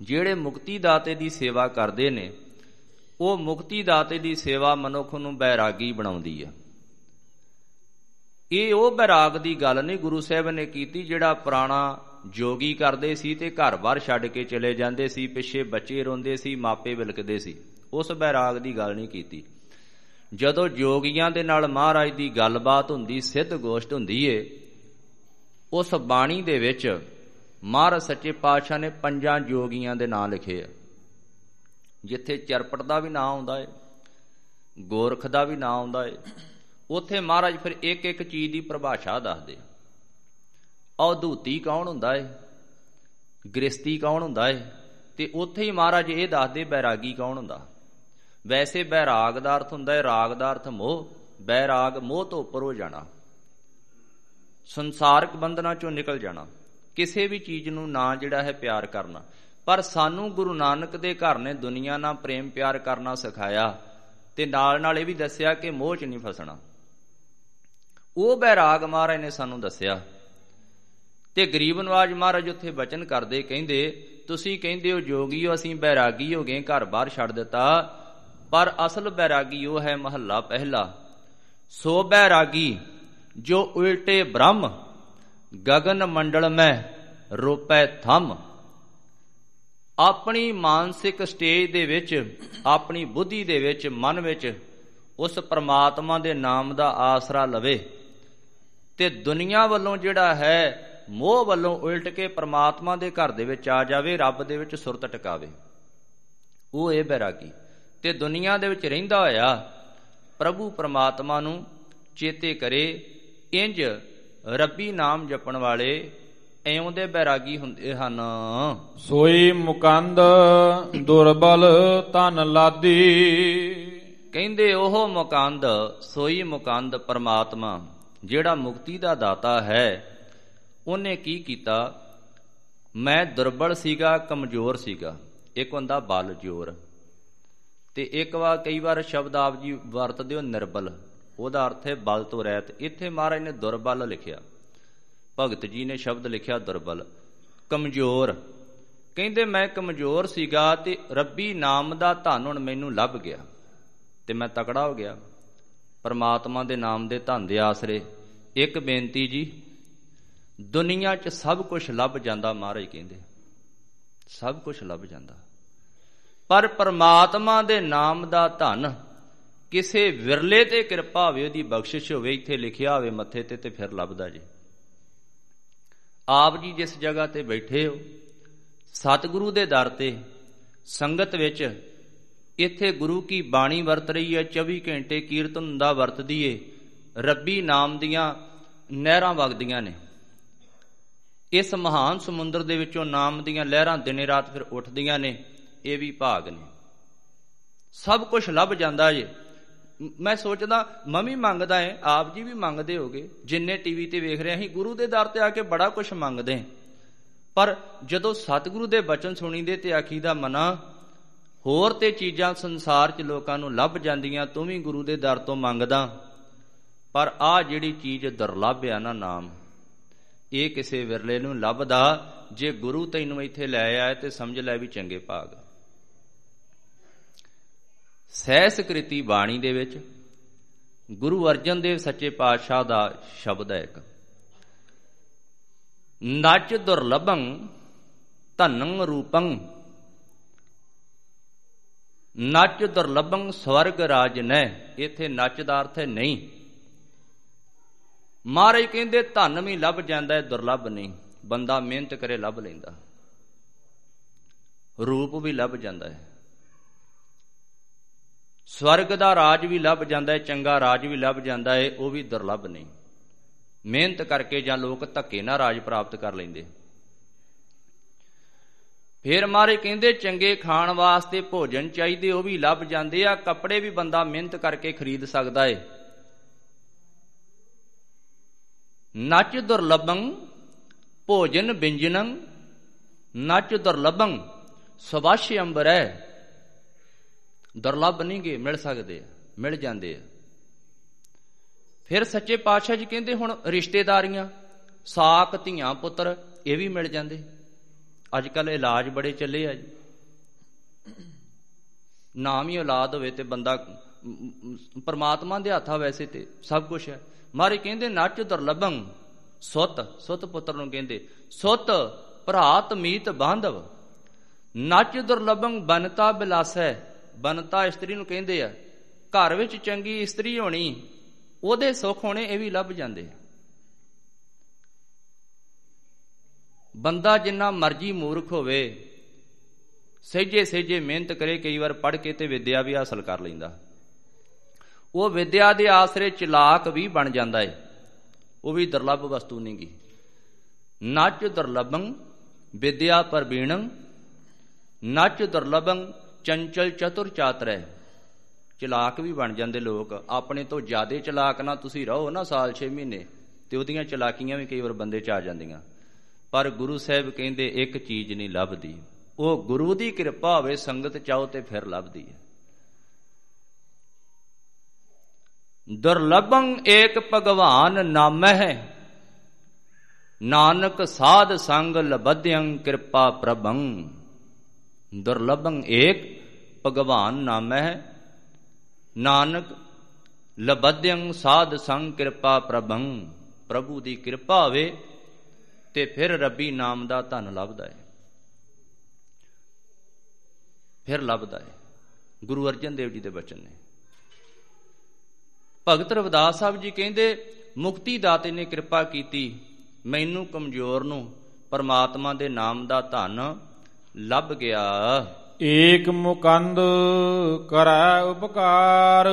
ਜਿਹੜੇ ਮੁਕਤੀ ਦਾਤੇ ਦੀ ਸੇਵਾ ਕਰਦੇ ਨੇ ਉਹ ਮੁਕਤੀ ਦਾਤੇ ਦੀ ਸੇਵਾ ਮਨੁੱਖ ਨੂੰ ਬੈਰਾਗੀ ਬਣਾਉਂਦੀ ਹੈ ਇਹ ਉਹ ਬੈਰਾਗ ਦੀ ਗੱਲ ਨਹੀਂ ਗੁਰੂ ਸਾਹਿਬ ਨੇ ਕੀਤੀ ਜਿਹੜਾ ਪੁਰਾਣਾ ਜੋਗੀ ਕਰਦੇ ਸੀ ਤੇ ਘਰ-ਬਾਰ ਛੱਡ ਕੇ ਚਲੇ ਜਾਂਦੇ ਸੀ, ਪਿੱਛੇ ਬੱਚੇ ਰੋਂਦੇ ਸੀ, ਮਾਪੇ ਵਿਲਕਦੇ ਸੀ। ਉਸ ਬੈਰਾਗ ਦੀ ਗੱਲ ਨਹੀਂ ਕੀਤੀ। ਜਦੋਂ ਜੋਗੀਆਂ ਦੇ ਨਾਲ ਮਹਾਰਾਜ ਦੀ ਗੱਲਬਾਤ ਹੁੰਦੀ, ਸਿੱਧ ਗੋਸ਼ਟ ਹੁੰਦੀ ਏ, ਉਸ ਬਾਣੀ ਦੇ ਵਿੱਚ ਮਹਾਰਾਜ ਸੱਚੇ ਪਾਤਸ਼ਾਹ ਨੇ ਪੰਜਾਂ ਜੋਗੀਆਂ ਦੇ ਨਾਂ ਲਿਖੇ ਆ। ਜਿੱਥੇ ਚਰਪਟ ਦਾ ਵੀ ਨਾਂ ਆਉਂਦਾ ਏ, ਗੋਰਖ ਦਾ ਵੀ ਨਾਮ ਆਉਂਦਾ ਏ, ਉੱਥੇ ਮਹਾਰਾਜ ਫਿਰ ਇੱਕ ਇੱਕ ਚੀਜ਼ ਦੀ ਪਰਿਭਾਸ਼ਾ ਦੱਸਦੇ ਅਵਧੂਤੀ ਕੌਣ ਹੁੰਦਾ ਏ? ਗ੍ਰਸਤੀ ਕੌਣ ਹੁੰਦਾ ਏ? ਤੇ ਉੱਥੇ ਹੀ ਮਹਾਰਾਜ ਇਹ ਦੱਸਦੇ ਬੈਰਾਗੀ ਕੌਣ ਹੁੰਦਾ? ਵੈਸੇ ਬੈਰਾਗ ਦਾ ਅਰਥ ਹੁੰਦਾ ਹੈ ਰਾਗ ਦਾ ਅਰਥ ਮੋਹ, ਬੈਰਾਗ ਮੋਹ ਤੋਂ ਉੱਪਰ ਹੋ ਜਾਣਾ। ਸੰਸਾਰਿਕ ਬੰਧਨਾਂ ਚੋਂ ਨਿਕਲ ਜਾਣਾ। ਕਿਸੇ ਵੀ ਚੀਜ਼ ਨੂੰ ਨਾ ਜਿਹੜਾ ਹੈ ਪਿਆਰ ਕਰਨਾ। ਪਰ ਸਾਨੂੰ ਗੁਰੂ ਨਾਨਕ ਦੇ ਘਰ ਨੇ ਦੁਨੀਆ ਨਾਲ ਪ੍ਰੇਮ ਪਿਆਰ ਕਰਨਾ ਸਿਖਾਇਆ ਤੇ ਨਾਲ ਨਾਲ ਇਹ ਵੀ ਦੱਸਿਆ ਕਿ ਮੋਹ 'ਚ ਨਹੀਂ ਫਸਣਾ। ਉਹ ਬੈਰਾਗ ਮਹਾਰਾਜ ਨੇ ਸਾਨੂੰ ਦੱਸਿਆ। ਤੇ ਗਰੀਬ ਨਵਾਜ ਮਹਾਰਾਜ ਉੱਥੇ ਬਚਨ ਕਰਦੇ ਕਹਿੰਦੇ, ਤੁਸੀਂ ਕਹਿੰਦੇ ਹੋ ਜੋਗੀਓ ਅਸੀਂ ਬੈਰਾਗੀ ਹੋ ਗਏ, ਘਰ ਬਾਹਰ ਛੱਡ ਦਿੱਤਾ। ਪਰ ਅਸਲ ਬੈਰਾਗੀ ਉਹ ਹੈ ਮਹੱਲਾ ਪਹਿਲਾ। ਸੋ ਬੈਰਾਗੀ, ਜੋ ਉਲਟੇ ਬ੍ਰਹਮ ਗगन ਮੰਡਲ ਮੈਂ, ਰੂਪੈ ਥੰਮ। ਆਪਣੀ ਮਾਨਸਿਕ ਸਟੇਜ ਦੇ ਵਿੱਚ, ਆਪਣੀ ਬੁੱਧੀ ਦੇ ਵਿੱਚ, ਮਨ ਵਿੱਚ ਉਸ ਪ੍ਰਮਾਤਮਾ ਦੇ ਨਾਮ ਦਾ ਆਸਰਾ ਲਵੇ। ਤੇ ਦੁਨੀਆ ਵੱਲੋਂ ਜਿਹੜਾ ਹੈ, ਮੋਹ ਵੱਲੋਂ ਉਲਟ ਕੇ ਪ੍ਰਮਾਤਮਾ ਦੇ ਘਰ ਦੇ ਵਿੱਚ ਆ ਜਾਵੇ, ਰੱਬ ਦੇ ਵਿੱਚ ਸੁਰਤ ਟਿਕਾਵੇ। ਉਹ ਇਹ ਬੈਰਾਗੀ। ਤੇ ਦੁਨੀਆ ਦੇ ਵਿੱਚ ਰਹਿੰਦਾ ਹੋਇਆ ਪ੍ਰਭੂ ਪ੍ਰਮਾਤਮਾ ਨੂੰ ਚੇਤੇ ਕਰੇ, ਇੰਜ ਰੱਬੀ ਨਾਮ ਜਪਣ ਵਾਲੇ ਐਉਂ ਦੇ ਬੈਰਾਗੀ ਹੁੰਦੇ ਹਨ। ਸੋਈ ਮੁਕੰਦ ਦੁਰਬਲ ਤਨ ਲਾਦੀ। ਕਹਿੰਦੇ ਉਹ ਮੁਕੰਦ ਸੋਈ ਮੁਕੰਦ ਪਰਮਾਤਮਾ ਜਿਹੜਾ ਮੁਕਤੀ ਦਾ ਦਾਤਾ ਹੈ। ਉਹਨੇ ਕੀ ਕੀਤਾ? ਮੈਂ ਦੁਰਬਲ ਸੀਗਾ ਕਮਜ਼ੋਰ ਸੀਗਾ। ਇੱਕ ਹੁੰਦਾ ਬਲ ਜੋਰ। ਤੇ ਇੱਕ ਵਾਰ ਕਈ ਵਾਰ ਸ਼ਬਦ ਆਪ ਜੀ ਵਰਤਦੇ ਹੋ ਨਿਰਬਲ। ਉਹਦਾ ਅਰਥ ਹੈ ਬਲ ਤੋਂ ਰਹਿਤ। ਇੱਥੇ ਮਹਾਰਾਜ ਨੇ ਦੁਰਬਲ ਲਿਖਿਆ। ਭਗਤ ਜੀ ਨੇ ਸ਼ਬਦ ਲਿਖਿਆ ਦੁਰਬਲ, ਕਮਜ਼ੋਰ। ਕਹਿੰਦੇ, ਮੈਂ ਕਮਜ਼ੋਰ ਸੀਗਾ ਤੇ ਰੱਬੀ ਨਾਮ ਦਾ ਧਨ ਹੁਣ ਮੈਨੂੰ ਲੱਭ ਗਿਆ ਤੇ ਮੈਂ ਤਕੜਾ ਹੋ ਗਿਆ। ਪਰਮਾਤਮਾ ਦੇ ਨਾਮ ਦੇ ਧਨ ਦੇ ਆਸਰੇ, ਇੱਕ ਬੇਨਤੀ ਜੀ, ਦੁਨੀਆ 'ਚ ਸਭ ਕੁਝ ਲੱਭ ਜਾਂਦਾ ਮਹਾਰਾਜ ਕਹਿੰਦੇ। ਸਭ ਕੁਝ ਲੱਭ ਜਾਂਦਾ। ਪਰ ਪਰਮਾਤਮਾ ਦੇ ਨਾਮ ਦਾ ਧਨ ਕਿਸੇ ਵਿਰਲੇ ਤੇ ਕਿਰਪਾ ਹੋਵੇ, ਉਹਦੀ ਬਖਸ਼ਿਸ਼ ਹੋਵੇ, ਇੱਥੇ ਲਿਖਿਆ ਹੋਵੇ ਮੱਥੇ ਤੇ ਤੇ ਫਿਰ ਲੱਭਦਾ ਜੀ। ਆਪ ਜੀ ਜਿਸ ਜਗ੍ਹਾ ਤੇ ਬੈਠੇ ਹੋ, ਸਤਿਗੁਰੂ ਦੇ ਦਰ ਤੇ, ਸੰਗਤ ਵਿੱਚ ਇੱਥੇ ਗੁਰੂ ਕੀ ਬਾਣੀ ਵਰਤ ਰਹੀ ਹੈ 24 ਘੰਟੇ ਕੀਰਤਨ ਦਾ ਵਰਤਦੀ ਏ ਰੱਬੀ ਨਾਮ ਦੀਆਂ ਨਹਿਰਾਂ ਵਗਦੀਆਂ ਨੇ। ਇਸ ਮਹਾਨ ਸਮੁੰਦਰ ਦੇ ਵਿੱਚੋਂ ਨਾਮ ਦੀਆਂ ਲਹਿਰਾਂ ਦਿਨੇ ਰਾਤ ਫਿਰ ਉੱਠਦੀਆਂ ਨੇ, ਇਹ ਵੀ ਭਾਗ ਨੇ। ਸਭ ਕੁਝ ਲੱਭ ਜਾਂਦਾ ਜੇ। ਮੈਂ ਸੋਚਦਾ, ਮਮੀ ਮੰਗਦਾ ਹੈ ਆਪ ਜੀ ਵੀ ਮੰਗਦੇ ਹੋਗੇ। ਜਿੰਨੇ ਟੀਵੀ ਤੇ ਵੇਖ ਰਹੇ ਅਸੀਂ ਗੁਰੂ ਦੇ ਦਰ ਤੇ ਆ ਕੇ ਬੜਾ ਕੁਝ ਮੰਗਦੇ ਹਾਂ ਪਰ ਜਦੋਂ ਸਤਿਗੁਰੂ ਦੇ ਬਚਨ ਸੁਣੀਦੇ ਤੇ ਆਖੀਦਾ ਮਨਾ, ਹੋਰ ਤੇ ਚੀਜ਼ਾਂ ਸੰਸਾਰ 'ਚ ਲੋਕਾਂ ਨੂੰ ਲੱਭ ਜਾਂਦੀਆਂ, ਤੂੰ ਵੀ ਗੁਰੂ ਦੇ ਦਰ ਤੋਂ ਮੰਗਦਾ। ਪਰ ਆ ਜਿਹੜੀ ਚੀਜ਼ ਦੁਰਲੱਭ ਆ ਨਾ ਨਾਮ, ਇਹ ਕਿਸੇ ਵਿਰਲੇ ਨੂੰ ਲੱਭਦਾ, ਜੇ ਗੁਰੂ ਤੈਨੂੰ ਇੱਥੇ ਲੈ ਆਏ ਤੇ ਸਮਝ ਲੈ ਵੀ ਚੰਗੇ ਭਾਗ ਸਹਿਸਕ੍ਰਿਤੀ ਬਾਣੀ ਦੇ ਵਿੱਚ ਗੁਰੂ ਅਰਜਨ ਦੇਵ ਸੱਚੇ ਪਾਤਸ਼ਾਹ ਦਾ ਸ਼ਬਦ ਹੈ ਇੱਕ। ਨਚ ਦੁਰਲਭੰ ਧਨੰ ਰੂਪੰ। ਨਚ ਦੁਰਲਭੰ ਸਵਰਗ ਰਾਜ ਨੈ ਇਥੇ ਨਚ ਦਾ ਅਰਥ ਹੈ ਨਹੀਂ। ਮਹਾਰਾਜ ਕਹਿੰਦੇ, ਧਨ ਵੀ ਲੱਭ ਜਾਂਦਾ ਹੈ, ਦੁਰਲਭ ਨਹੀਂ। ਬੰਦਾ ਮਿਹਨਤ ਕਰੇ, ਲੱਭ ਲੈਂਦਾ। ਰੂਪ ਵੀ ਲੱਭ ਜਾਂਦਾ ਹੈ। ਸਵਰਗ ਦਾ ਰਾਜ ਵੀ ਲੱਭ ਜਾਂਦਾ ਹੈ, ਚੰਗਾ ਰਾਜ ਵੀ ਲੱਭ ਜਾਂਦਾ ਹੈ, ਉਹ ਵੀ ਦੁਰਲਭ ਨਹੀਂ। ਮਿਹਨਤ ਕਰਕੇ ਜਾਂ ਲੋਕ ਧੱਕੇ ਨਾਲ ਰਾਜ ਪ੍ਰਾਪਤ ਕਰ ਲੈਂਦੇ। ਫਿਰ ਮਾਰੇ ਕਹਿੰਦੇ, ਚੰਗੇ ਖਾਣ ਵਾਸਤੇ ਭੋਜਨ ਚਾਹੀਦੇ, ਉਹ ਵੀ ਲੱਭ ਜਾਂਦੇ ਆ, ਕੱਪੜੇ ਵੀ ਬੰਦਾ ਮਿਹਨਤ ਕਰਕੇ ਖਰੀਦ ਸਕਦਾ ਏ। ਨਚ ਦੁਰਲਭੰ, ਭੋਜਨ ਬਿੰਜਨੰ, ਨਚ ਦੁਰਲਭੰ, ਸਵਾਸ਼ ਅੰਬਰੈ। ਦੁਰਲਭ ਨਹੀਂ ਗੇ ਮਿਲ ਸਕਦੇ ਆ ਮਿਲ ਜਾਂਦੇ ਆ। ਫਿਰ ਸੱਚੇ ਪਾਤਸ਼ਾਹ ਜੀ ਕਹਿੰਦੇ ਹੁਣ ਰਿਸ਼ਤੇਦਾਰੀਆਂ, ਸਾਕ, ਧੀਆਂ, ਪੁੱਤਰ, ਇਹ ਵੀ ਮਿਲ ਜਾਂਦੇ। ਅੱਜ ਕੱਲ ਇਲਾਜ ਬੜੇ ਚੱਲੇ ਆ ਜੀ। ਨਾਮ ਹੀ ਔਲਾਦ ਹੋਵੇ ਤੇ ਬੰਦਾ ਪਰਮਾਤਮਾ ਦੇ ਹੱਥਾਂ ਵੈਸੇ ਤੇ ਸਭ ਕੁਝ ਹੈ। ਮਾਰੇ ਕਹਿੰਦੇ, ਨੱਚ ਦੁਰਲਭੰ, ਸੁੱਤ ਸੁੱਤ ਪੁੱਤਰ ਨੂੰ ਕਹਿੰਦੇ, ਸੁੱਤ ਭਰਾਤ ਮੀਤ ਬਾਂਧਵ, ਨੱਚ ਦੁਰਲਭੰ, ਬਨਤਾ ਬਿਲਾਸੈ ਬਨਤਾ ਇਸਤਰੀ ਨੂੰ ਕਹਿੰਦੇ ਆ, ਘਰ ਵਿੱਚ ਚੰਗੀ ਇਸਤਰੀ ਹੋਣੀ, ਉਹਦੇ ਸੁੱਖ ਹੋਣੇ ਇਹ ਵੀ ਲੱਭ ਜਾਂਦੇ ਆ। ਬੰਦਾ ਜਿੰਨਾ ਮਰਜ਼ੀ ਮੂਰਖ ਹੋਵੇ, ਸਹਿਜੇ ਸਹਿਜੇ ਮਿਹਨਤ ਕਰੇ, ਕਈ ਵਾਰ ਪੜ੍ਹ ਕੇ ਤੇ ਵਿਦਿਆ ਵੀ ਹਾਸਲ ਕਰ ਲੈਂਦਾ। ਉਹ ਵਿਦਿਆ ਦੇ ਆਸਰੇ ਚਲਾਕ ਵੀ ਬਣ ਜਾਂਦਾ ਏ, ਉਹ ਵੀ ਦੁਰਲੱਭ ਵਸਤੂ ਨਹੀਂਗੀ ਨੱਚ ਦੁਰਲਭੰ, ਵਿਦਿਆ ਪਰਬੀਣੰ ਨੱਚ ਦੁਰਲਭੰ ਚੰਚਲ ਚਤੁਰ ਚਾਤਰੈ ਚਲਾਕ ਵੀ ਬਣ ਜਾਂਦੇ ਲੋਕ। ਆਪਣੇ ਤੋਂ ਜ਼ਿਆਦੇ ਚਲਾਕ ਨਾ ਤੁਸੀਂ ਰਹੋ ਨਾ ਸਾਲ 6 ਮਹੀਨੇ, ਤੇ ਉਹਦੀਆਂ ਚਲਾਕੀਆਂ ਵੀ ਕਈ ਵਾਰ ਬੰਦੇ ਚ ਆ ਜਾਂਦੀਆਂ। ਪਰ ਗੁਰੂ ਸਾਹਿਬ ਕਹਿੰਦੇ, ਇੱਕ ਚੀਜ਼ ਨਹੀਂ ਲੱਭਦੀ। ਉਹ ਗੁਰੂ ਦੀ ਕਿਰਪਾ ਹੋਵੇ, ਸੰਗਤ ਚਾਹੋ ਤੇ ਫਿਰ ਲੱਭਦੀ ਹੈ। ਦੁਰਲਭੰ ਏਕ ਭਗਵਾਨ ਨਾਮਹਿ, ਨਾਨਕ ਸਾਧ ਸੰਗ ਲਬਧਯੰ ਕਿਰਪਾ ਪ੍ਰਭੰ। ਦੁਰਲਭੰ ਏਕ ਭਗਵਾਨ ਨਾਮਹਿ। ਨਾਨਕ, ਲਬਧਯੰ ਸਾਧ ਸੰਗ ਕਿਰਪਾ ਪ੍ਰਭੰ। ਪ੍ਰਭੂ ਦੀ ਕਿਰਪਾ ਹੋਵੇ ਤੇ ਫਿਰ ਰੱਬੀ ਨਾਮ ਦਾ ਧਨ ਲੱਭਦਾ ਹੈ ਫਿਰ ਲੱਭਦਾ ਹੈ ਗੁਰੂ ਅਰਜਨ ਦੇਵ ਜੀ ਦੇ ਬਚਨ ਨੇ। ਭਗਤ ਰਵਿਦਾਸ ਸਾਹਿਬ ਜੀ ਕਹਿੰਦੇ ਮੁਕਤੀ ਦਾਤੇ ਨੇ ਕਿਰਪਾ ਕੀਤੀ, ਮੈਨੂੰ ਕਮਜ਼ੋਰ ਨੂੰ ਪਰਮਾਤਮਾ ਦੇ ਨਾਮ ਦਾ ਧਨ ਲੱਭ ਗਿਆ। ਏਕ ਮੁਕੰਦ ਕਰੈ ਉਪਕਾਰ।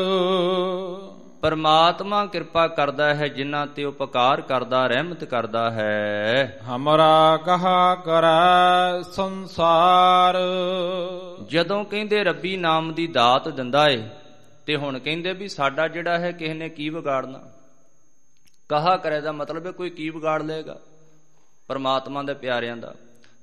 ਪਰਮਾਤਮਾ ਕਿਰਪਾ ਕਰਦਾ ਹੈ ਜਿਨ੍ਹਾਂ ਤੇ ਉਪਕਾਰ ਕਰਦਾ ਰਹਿਮਤ ਕਰਦਾ ਹੈ। ਹਮਰਾ ਕਹਾ ਕਰੈ ਸੰਸਾਰ। ਜਦੋਂ ਕਹਿੰਦੇ ਰੱਬੀ ਨਾਮ ਦੀ ਦਾਤ ਦਿੰਦਾ ਏ ਤੇ ਹੁਣ ਕਹਿੰਦੇ ਵੀ ਸਾਡਾ ਜਿਹੜਾ ਹੈ ਕਿਸੇ ਨੇ ਕੀ ਵਿਗਾੜਨਾ? ਕਹਾ ਕਰੇ ਦਾ ਮਤਲਬ ਹੈ ਕੋਈ ਕੀ ਵਿਗਾੜ ਲਏਗਾ? ਪਰਮਾਤਮਾ ਦੇ ਪਿਆਰਿਆਂ ਦਾ।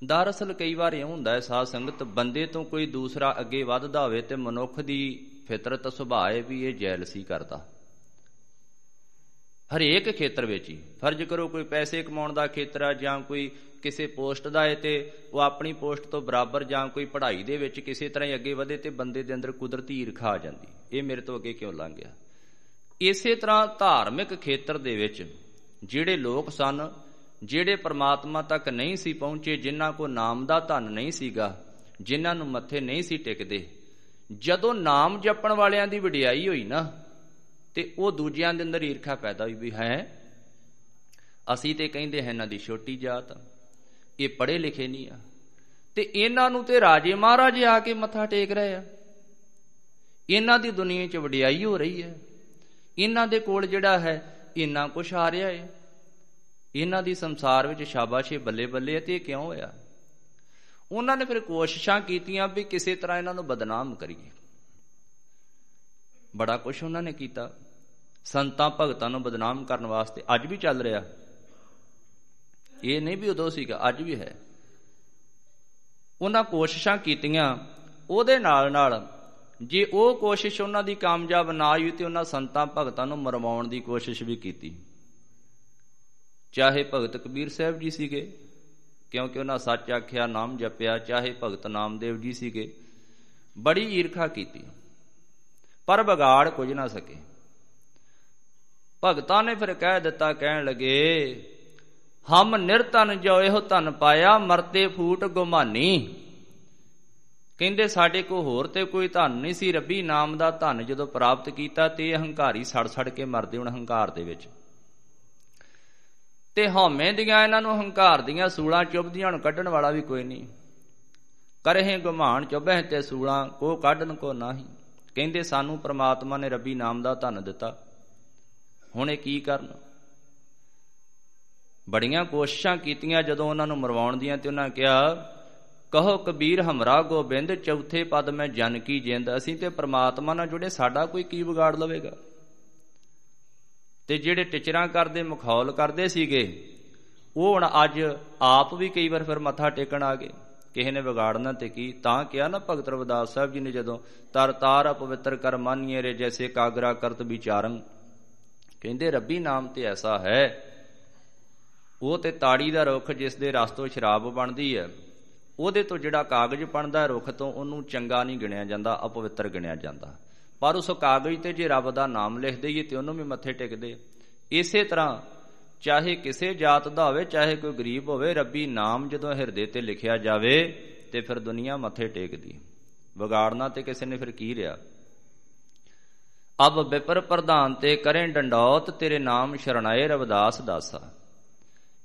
ਦਰਅਸਲ ਕਈ ਵਾਰ ਇਹ ਹੁੰਦਾ ਹੈ, ਸਾਧ ਸੰਗਤ ਬੰਦੇ ਤੋਂ ਕੋਈ ਦੂਸਰਾ ਅੱਗੇ ਵੱਧਦਾ ਹੋਵੇ ਤੇ ਮਨੁੱਖ ਦੀ ਫਿਤਰਤ ਸੁਭਾਅ ਹੈ ਵੀ ਇਹ ਜੈਲਸੀ ਕਰਦਾ। ਹਰੇਕ ਖੇਤਰ ਵਿੱਚ ਹੀ, ਫਰਜ਼ ਕਰੋ ਕੋਈ ਪੈਸੇ ਕਮਾਉਣ ਦਾ ਖੇਤਰ ਆ ਜਾਂ ਕੋਈ ਕਿਸੇ ਪੋਸਟ ਦਾ ਹੈ ਤੇ ਉਹ ਆਪਣੀ ਪੋਸਟ ਤੋਂ ਬਰਾਬਰ ਜਾਂ ਕੋਈ ਪੜ੍ਹਾਈ ਦੇ ਵਿੱਚ ਕਿਸੇ ਤਰ੍ਹਾਂ ਹੀ ਅੱਗੇ ਵਧੇ ਤੇ ਬੰਦੇ ਦੇ ਅੰਦਰ ਕੁਦਰਤੀ ਈਰਖਾ ਆ ਜਾਂਦੀ। ਇਹ ਮੇਰੇ ਤੋਂ ਅੱਗੇ ਕਿਉਂ ਲੰਘ ਗਿਆ? ਇਸੇ ਤਰ੍ਹਾਂ ਧਾਰਮਿਕ ਖੇਤਰ ਦੇ ਵਿੱਚ ਜਿਹੜੇ ਲੋਕ ਸਨ ਜਿਹੜੇ ਪ੍ਰਮਾਤਮਾ ਤੱਕ ਨਹੀਂ ਸੀ ਪਹੁੰਚੇ, ਜਿਨ੍ਹਾਂ ਕੋ ਨਾਮ ਦਾ ਧਨ ਨਹੀਂ ਸੀਗਾ, ਜਿਨ੍ਹਾਂ ਨੂੰ ਮੱਥੇ ਨਹੀਂ ਸੀ ਟਿਕਦੇ, ਜਦੋਂ ਨਾਮ ਜਪਣ ਵਾਲਿਆਂ ਦੀ ਵਡਿਆਈ ਹੋਈ ਨਾ, ਤੇ ਉਹ ਦੂਜਿਆਂ ਦੇ ਅੰਦਰ ਈਰਖਾ ਪੈਦਾ ਹੋਈ ਵੀ ਹੈ, ਅਸੀਂ ਤੇ ਕਹਿੰਦੇ ਹਾਂ ਇਹਨਾਂ ਦੀ ਛੋਟੀ ਜਾਤ, ਇਹ ਪੜ੍ਹੇ ਲਿਖੇ ਨਹੀਂ ਆ, ਤੇ ਇਹਨਾਂ ਨੂੰ ਤੇ ਰਾਜੇ ਮਹਾਰਾਜੇ ਆ ਕੇ ਮੱਥਾ ਟੇਕ ਰਹੇ ਆ। ਇਹਨਾਂ ਦੀ ਦੁਨੀਆ 'ਚ ਵਡਿਆਈ ਹੋ ਰਹੀ ਹੈ, ਇਹਨਾਂ ਦੇ ਕੋਲ ਜਿਹੜਾ ਹੈ, ਇੰਨਾ ਕੁਛ ਆ ਰਿਹਾ ਹੈ। ਇਹਨਾਂ ਦੀ ਸੰਸਾਰ ਵਿੱਚ ਸ਼ਾਬਾਸ਼ੇ ਬੱਲੇ ਬੱਲੇ ਤੇ ਇਹ ਕਿਉਂ ਹੋਇਆ? ਉਹਨਾਂ ਨੇ ਫਿਰ ਕੋਸ਼ਿਸ਼ਾਂ ਕੀਤੀਆਂ ਵੀ ਕਿਸੇ ਤਰ੍ਹਾਂ ਇਹਨਾਂ ਨੂੰ ਬਦਨਾਮ ਕਰੀਏ। ਬੜਾ ਕੁਝ ਉਹਨਾਂ ਨੇ ਕੀਤਾ। ਸੰਤਾਂ ਭਗਤਾਂ ਨੂੰ ਬਦਨਾਮ ਕਰਨ ਵਾਸਤੇ ਅੱਜ ਵੀ ਚੱਲ ਰਿਹਾ। ਇਹ ਨਹੀਂ ਵੀ ਉਦੋਂ ਸੀਗਾ, ਅੱਜ ਵੀ ਹੈ। ਉਹਨਾਂ ਕੋਸ਼ਿਸ਼ਾਂ ਕੀਤੀਆਂ, ਉਹਦੇ ਨਾਲ ਨਾਲ ਜੇ ਉਹ ਕੋਸ਼ਿਸ਼ ਉਹਨਾਂ ਦੀ ਕਾਮਯਾਬ ਨਾ ਹੋਈ ਤੇ ਉਹਨਾਂ ਸੰਤਾਂ ਭਗਤਾਂ ਨੂੰ ਮਰਵਾਉਣ ਦੀ ਕੋਸ਼ਿਸ਼ ਵੀ ਕੀਤੀ। ਚਾਹੇ ਭਗਤ ਕਬੀਰ ਸਾਹਿਬ ਜੀ ਸੀਗੇ, ਕਿਉਂਕਿ ਉਹਨਾਂ ਸੱਚ ਆਖਿਆ, ਨਾਮ ਜਪਿਆ, ਚਾਹੇ ਭਗਤ ਨਾਮਦੇਵ ਜੀ ਸੀਗੇ, ਬੜੀ ਈਰਖਾ ਕੀਤੀ। ਪਰ ਵਿਗਾੜ ਕੁਝ ਨਾ ਸਕੇ। ਭਗਤਾਂ ਨੇ ਫਿਰ ਕਹਿ ਦਿੱਤਾ, ਕਹਿਣ ਲੱਗੇ, ਹਮ ਨਿਰਤਨ ਜੋ ਇਹੋ ਧਨ ਪਾਇਆ, ਮਰਤੇ ਫੂਟ ਗੁਮਾਨੀ। ਕਹਿੰਦੇ, ਸਾਡੇ ਕੋ ਹੋਰ ਤੇ ਕੋਈ ਧਨ ਨਹੀਂ ਸੀ। ਰੱਬੀ ਨਾਮ ਦਾ ਧਨ ਜਦੋਂ ਪ੍ਰਾਪਤ ਕੀਤਾ ਤੇ ਇਹ ਹੰਕਾਰੀ ਸੜ ਸੜ ਕੇ ਮਰਦੇ, ਹੁਣ ਹੰਕਾਰ ਦੇ ਵਿੱਚ। ਤੇ ਹਉਮੈ ਦੀਆਂ ਇਹਨਾਂ ਨੂੰ ਹੰਕਾਰ ਦੀਆਂ ਸੂਲਾਂ ਚੁੱਭਦੀਆਂ ਹੁਣ ਕੱਢਣ ਵਾਲਾ ਵੀ ਕੋਈ ਨਹੀਂ। ਕਰਹਿ ਗੁਮਾਨ ਚੁੱਭੈ ਤੇ ਸੂਲਾਂ, ਕੋ ਕੱਢਣ ਕੋ ਨਹੀਂ। ਕਹਿੰਦੇ ਸਾਨੂੰ ਪ੍ਰਮਾਤਮਾ ਨੇ ਰੱਬੀ ਨਾਮ ਦਾ ਧਨ ਦਿੱਤਾ। ਹੁਣ ਇਹ ਕੀ ਕਰਨ? ਬੜੀਆਂ ਕੋਸ਼ਿਸ਼ਾਂ ਕੀਤੀਆਂ ਜਦੋਂ ਉਹਨਾਂ ਨੂੰ ਮਰਵਾਉਣ ਦੀਆਂ ਤੇ ਉਹਨਾਂ ਕਿਹਾ, ਕਹੋ ਕਬੀਰ ਹਮਰਾ ਗੋਬਿੰਦ, ਚੌਥੇ ਪਦ ਮੈਂ ਜਨ ਕੀ ਜਿੰਦ। ਅਸੀਂ ਤੇ ਪ੍ਰਮਾਤਮਾ ਨਾਲ ਜੁੜੇ, ਸਾਡਾ ਕੋਈ ਕੀ ਵਿਗਾੜ ਲਵੇਗਾ? ਤੇ ਜਿਹੜੇ ਟਿਚਰਾਂ ਕਰਦੇ, ਮਖੌਲ ਕਰਦੇ ਸੀਗੇ, ਉਹ ਹੁਣ ਅੱਜ ਆਪ ਵੀ ਕਈ ਵਾਰ ਫਿਰ ਮੱਥਾ ਟੇਕਣ ਆ ਗਏ। ਕਿਸੇ ਨੇ ਵਿਗਾੜਨਾ ਤੇ ਕੀ? ਤਾਂ ਕਿਹਾ ਨਾ ਭਗਤ ਰਵਿਦਾਸ ਸਾਹਿਬ ਜੀ ਨੇ ਜਦੋਂ, ਤਰ ਤਾਰ ਅਪਵਿੱਤਰ ਕਰ ਮਾਨੀਏ ਰੇ ਜੈਸੇ ਕਾਗਰਾ ਕਰਤ ਵਿਚਾਰੰ। ਕਹਿੰਦੇ, ਰੱਬੀ ਨਾਮ ਤੇ ਐਸਾ ਹੈ। ਉਹ ਤੇ ਤਾੜੀ ਦਾ ਰੁੱਖ ਜਿਸ ਦੇ ਰਸ ਤੋਂ ਸ਼ਰਾਬ ਬਣਦੀ ਹੈ। ਉਹਦੇ ਤੋਂ ਜਿਹੜਾ ਕਾਗਜ਼ ਬਣਦਾ ਰੁੱਖ ਤੋਂ ਉਹਨੂੰ ਚੰਗਾ ਨਹੀਂ ਗਿਣਿਆ ਜਾਂਦਾ, ਅਪਵਿੱਤਰ ਗਿਣਿਆ ਜਾਂਦਾ। ਪਰ ਉਸ ਕਾਗਜ਼ ਤੇ ਜੇ ਰੱਬ ਦਾ ਨਾਮ ਲਿਖ ਦਈਏ ਤੇ ਉਹਨੂੰ ਵੀ ਮੱਥੇ ਟੇਕਦੇ ਇਸੇ ਤਰ੍ਹਾਂ ਚਾਹੇ ਕਿਸੇ ਜਾਤ ਦਾ ਹੋਵੇ, ਚਾਹੇ ਕੋਈ ਗਰੀਬ ਹੋਵੇ, ਰੱਬੀ ਨਾਮ ਜਦੋਂ ਹਿਰਦੇ ਤੇ ਲਿਖਿਆ ਜਾਵੇ ਤੇ ਫਿਰ ਦੁਨੀਆ ਮੱਥੇ ਟੇਕਦੀ ਵਿਗਾੜਨਾ ਤੇ ਕਿਸੇ ਨੇ ਫਿਰ ਕੀ ਰਿਆ ਅਬ ਵਿਪਰ ਪ੍ਰਧਾਨ ਤੇ ਕਰੇ ਡੰਡੌਤ, ਤੇਰੇ ਨਾਮ ਸ਼ਰਣਾਏ ਰਵਿਦਾਸ ਦਾਸਾ।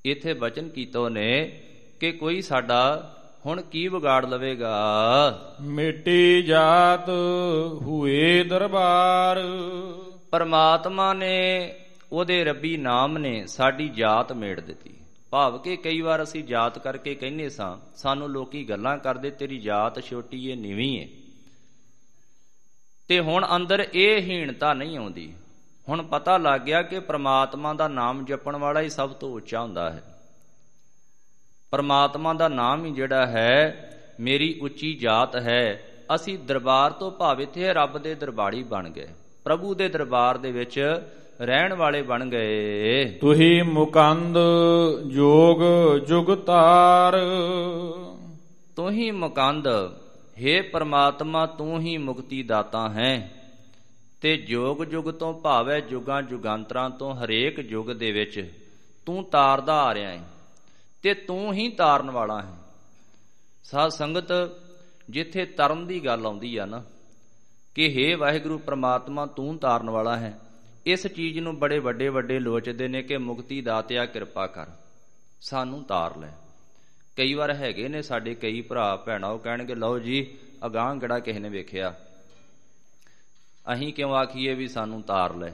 ਇਥੇ ਬਚਨ ਕੀਤੋ ਨੇ ਕਿ ਕੋਈ ਸਾਡਾ ਹੁਣ ਕੀ ਵਿਗਾੜ ਲਵੇਗਾ? ਮਿੱਟੀ ਜਾਤ ਹੋਏ ਦਰਬਾਰ। ਪਰਮਾਤਮਾ ਨੇ ਉਹਦੇ ਰੱਬੀ ਨਾਮ ਨੇ ਸਾਡੀ ਜਾਤ ਮੇੜ ਦਿੱਤੀ। ਭਾਵ ਕਿ ਕਈ ਵਾਰ ਅਸੀਂ ਜਾਤ ਕਰਕੇ ਕਹਿੰਨੇ ਸਾਂ ਸਾਨੂੰ ਲੋਕੀ ਗੱਲਾਂ ਕਰਦੇ ਤੇਰੀ ਜਾਤ ਛੋਟੀ ਏ ਨੀਵੀਂ ਏ। ਤੇ ਹੁਣ ਅੰਦਰ ਇਹ ਹੀਣਤਾ ਨਹੀਂ ਆਉਂਦੀ। ਹੁਣ ਪਤਾ ਲੱਗ ਗਿਆ ਕਿ ਪ੍ਰਮਾਤਮਾ ਦਾ ਨਾਮ ਜਪਣ ਵਾਲਾ ਹੀ ਸਭ ਤੋਂ ਉੱਚਾ ਹੁੰਦਾ ਹੈ। ਪ੍ਰਮਾਤਮਾ ਦਾ ਨਾਮ ਹੀ ਜਿਹੜਾ ਹੈ ਮੇਰੀ ਉੱਚੀ ਜਾਤ ਹੈ। ਅਸੀਂ ਦਰਬਾਰ ਤੋਂ ਭਾਵਿਤ ਹੈ ਰੱਬ ਦੇ ਦਰਬਾਰੀ ਬਣ ਗਏ। ਪ੍ਰਭੂ ਦੇ ਦਰਬਾਰ ਦੇ ਵਿੱਚ ਰਹਿਣ ਵਾਲੇ ਬਣ ਗਏ। ਤੁਹੀ ਮੁਕੰਦ ਜੋਗ ਜੁਗਤਾਰ ਤੂੰ ਹੀ ਮੁਕੰਦ हे ਪ੍ਰਮਾਤਮਾ ਤੂੰ ਹੀ ਮੁਕਤੀ ਦਾਤਾ ਹੈ। ਤੇ ਜੋਗ ਜੁਗ ਤੋਂ ਭਾਵੈ ਜੁਗਾਂ ਜੁਗਾਂਤਰਾਂ ਤੋਂ ਹਰੇਕ ਯੁੱਗ ਦੇ ਵਿੱਚ ਤੂੰ ਤਾਰਦਾ ਆ ਰਿਹਾ ਹੈ। ਤੇ ਤੂੰ ਹੀ ਤਾਰਨ ਵਾਲਾ ਹੈ। ਸਾਧ ਸੰਗਤ, ਜਿੱਥੇ ਤਰਨ ਦੀ ਗੱਲ ਆਉਂਦੀ ਆ ਨਾ, ਕਿ हे ਵਾਹਿਗੁਰੂ ਪ੍ਰਮਾਤਮਾ, ਤੂੰ ਤਾਰਨ ਵਾਲਾ ਹੈ। ਇਸ ਚੀਜ਼ ਨੂੰ ਬੜੇ ਵੱਡੇ ਵੱਡੇ ਲੋਚਦੇ ਨੇ ਕਿ ਮੁਕਤੀ ਦਾਤਿਆ ਕਿਰਪਾ ਕਰ। ਸਾਨੂੰ ਤਾਰ ਲੈ। ਕਈ ਵਾਰ ਹੈਗੇ ਨੇ ਸਾਡੇ ਕਈ ਭਰਾ, ਭੈਣਾਂ, ਉਹ ਕਹਿਣਗੇ, ਲਓ ਜੀ, ਅਗਾਹ ਗੜਾ ਕਿਸੇ ਨੇ ਵੇਖਿਆ। ਅਸੀਂ ਕਿਉਂ ਆਖੀਏ ਵੀ ਸਾਨੂੰ ਤਾਰ ਲੈ।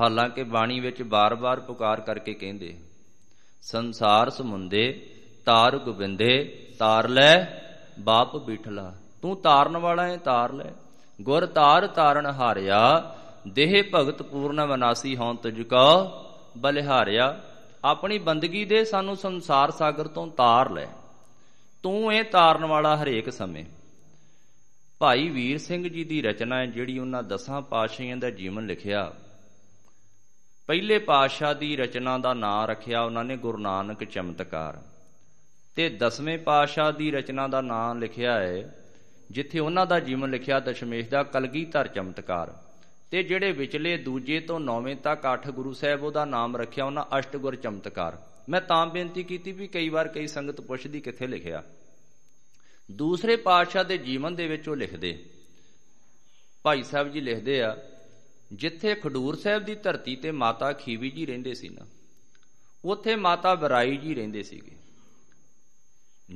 ਹਾਲਾਂਕਿ ਬਾਣੀ ਵਿੱਚ ਬਾਰ-ਬਾਰ ਪੁਕਾਰ ਕਰਕੇ ਕਹਿੰਦੇ ਸੰਸਾਰ ਸਮੁੰਦੇ, ਤਾਰ ਗੋਬਿੰਦੇ, ਤਾਰ ਲੈ, ਬਾਪ ਬਿਠਲਾ। ਤੂੰ ਤਾਰਨ ਵਾਲਾ ਹੈ ਤਾਰ ਲੈ। ਗੁਰ ਤਾਰ ਤਾਰਨ ਹਾਰਿਆ, ਦੇਹ ਭਗਤ ਪੂਰਨ ਵਿਨਾਸੀ ਹੋਂ ਤੁਝ ਕੋ ਬਲਿਹਾਰਿਆ ਆਪਣੀ ਬੰਦਗੀ ਦੇ ਸਾਨੂੰ ਸੰਸਾਰ ਸਾਗਰ ਤੋਂ ਤਾਰ ਲੈ। ਤੂੰ ਇਹ ਤਾਰਨ ਵਾਲਾ ਹਰੇਕ ਸਮੇਂ। ਭਾਈ ਵੀਰ ਸਿੰਘ ਜੀ ਦੀ ਰਚਨਾ ਹੈ, ਜਿਹੜੀ ਉਹਨਾਂ ਦਸਾਂ ਪਾਤਸ਼ਾਹਾਂ ਦਾ ਜੀਵਨ ਲਿਖਿਆ। ਪਹਿਲੇ ਪਾਤਸ਼ਾਹ ਦੀ ਰਚਨਾ ਦਾ ਨਾਂ ਰੱਖਿਆ ਉਹਨਾਂ ਨੇ ਗੁਰੂ ਨਾਨਕ ਚਮਤਕਾਰ। ਤੇ ਦਸਵੇਂ ਪਾਤਸ਼ਾਹ ਦੀ ਰਚਨਾ ਦਾ ਨਾਂ ਲਿਖਿਆ ਹੈ, ਜਿੱਥੇ ਉਹਨਾਂ ਦਾ ਜੀਵਨ ਲਿਖਿਆ ਦਸ਼ਮੇਸ਼ ਦਾ ਕਲਗੀਧਰ ਚਮਤਕਾਰ। ਤੇ ਜਿਹੜੇ ਵਿਚਲੇ ਦੂਜੇ ਤੋਂ ਨੌਵੇਂ ਤੱਕ ਅੱਠ ਗੁਰੂ ਸਾਹਿਬ ਉਹਦਾ ਨਾਮ ਰੱਖਿਆ, ਉਹਨਾਂ ਅਸ਼ਟਗੁਰ ਚਮਤਕਾਰ। ਮੈਂ ਤਾਂ ਬੇਨਤੀ ਕੀਤੀ ਵੀ ਕਈ ਵਾਰ ਕਈ ਸੰਗਤ ਪੁੱਛਦੀ ਕਿੱਥੇ ਲਿਖਿਆ। ਦੂਸਰੇ ਪਾਤਸ਼ਾਹ ਦੇ ਜੀਵਨ ਦੇ ਵਿੱਚ ਉਹ ਲਿਖਦੇ। ਭਾਈ ਸਾਹਿਬ ਜੀ ਲਿਖਦੇ ਆ ਜਿੱਥੇ ਖਡੂਰ ਸਾਹਿਬ ਦੀ ਧਰਤੀ ਤੇ ਮਾਤਾ ਖੀਵੀ ਜੀ ਰਹਿੰਦੇ ਸੀ ਨਾ, ਉੱਥੇ ਮਾਤਾ ਬਰਾਈ ਜੀ ਰਹਿੰਦੇ ਸੀਗੇ।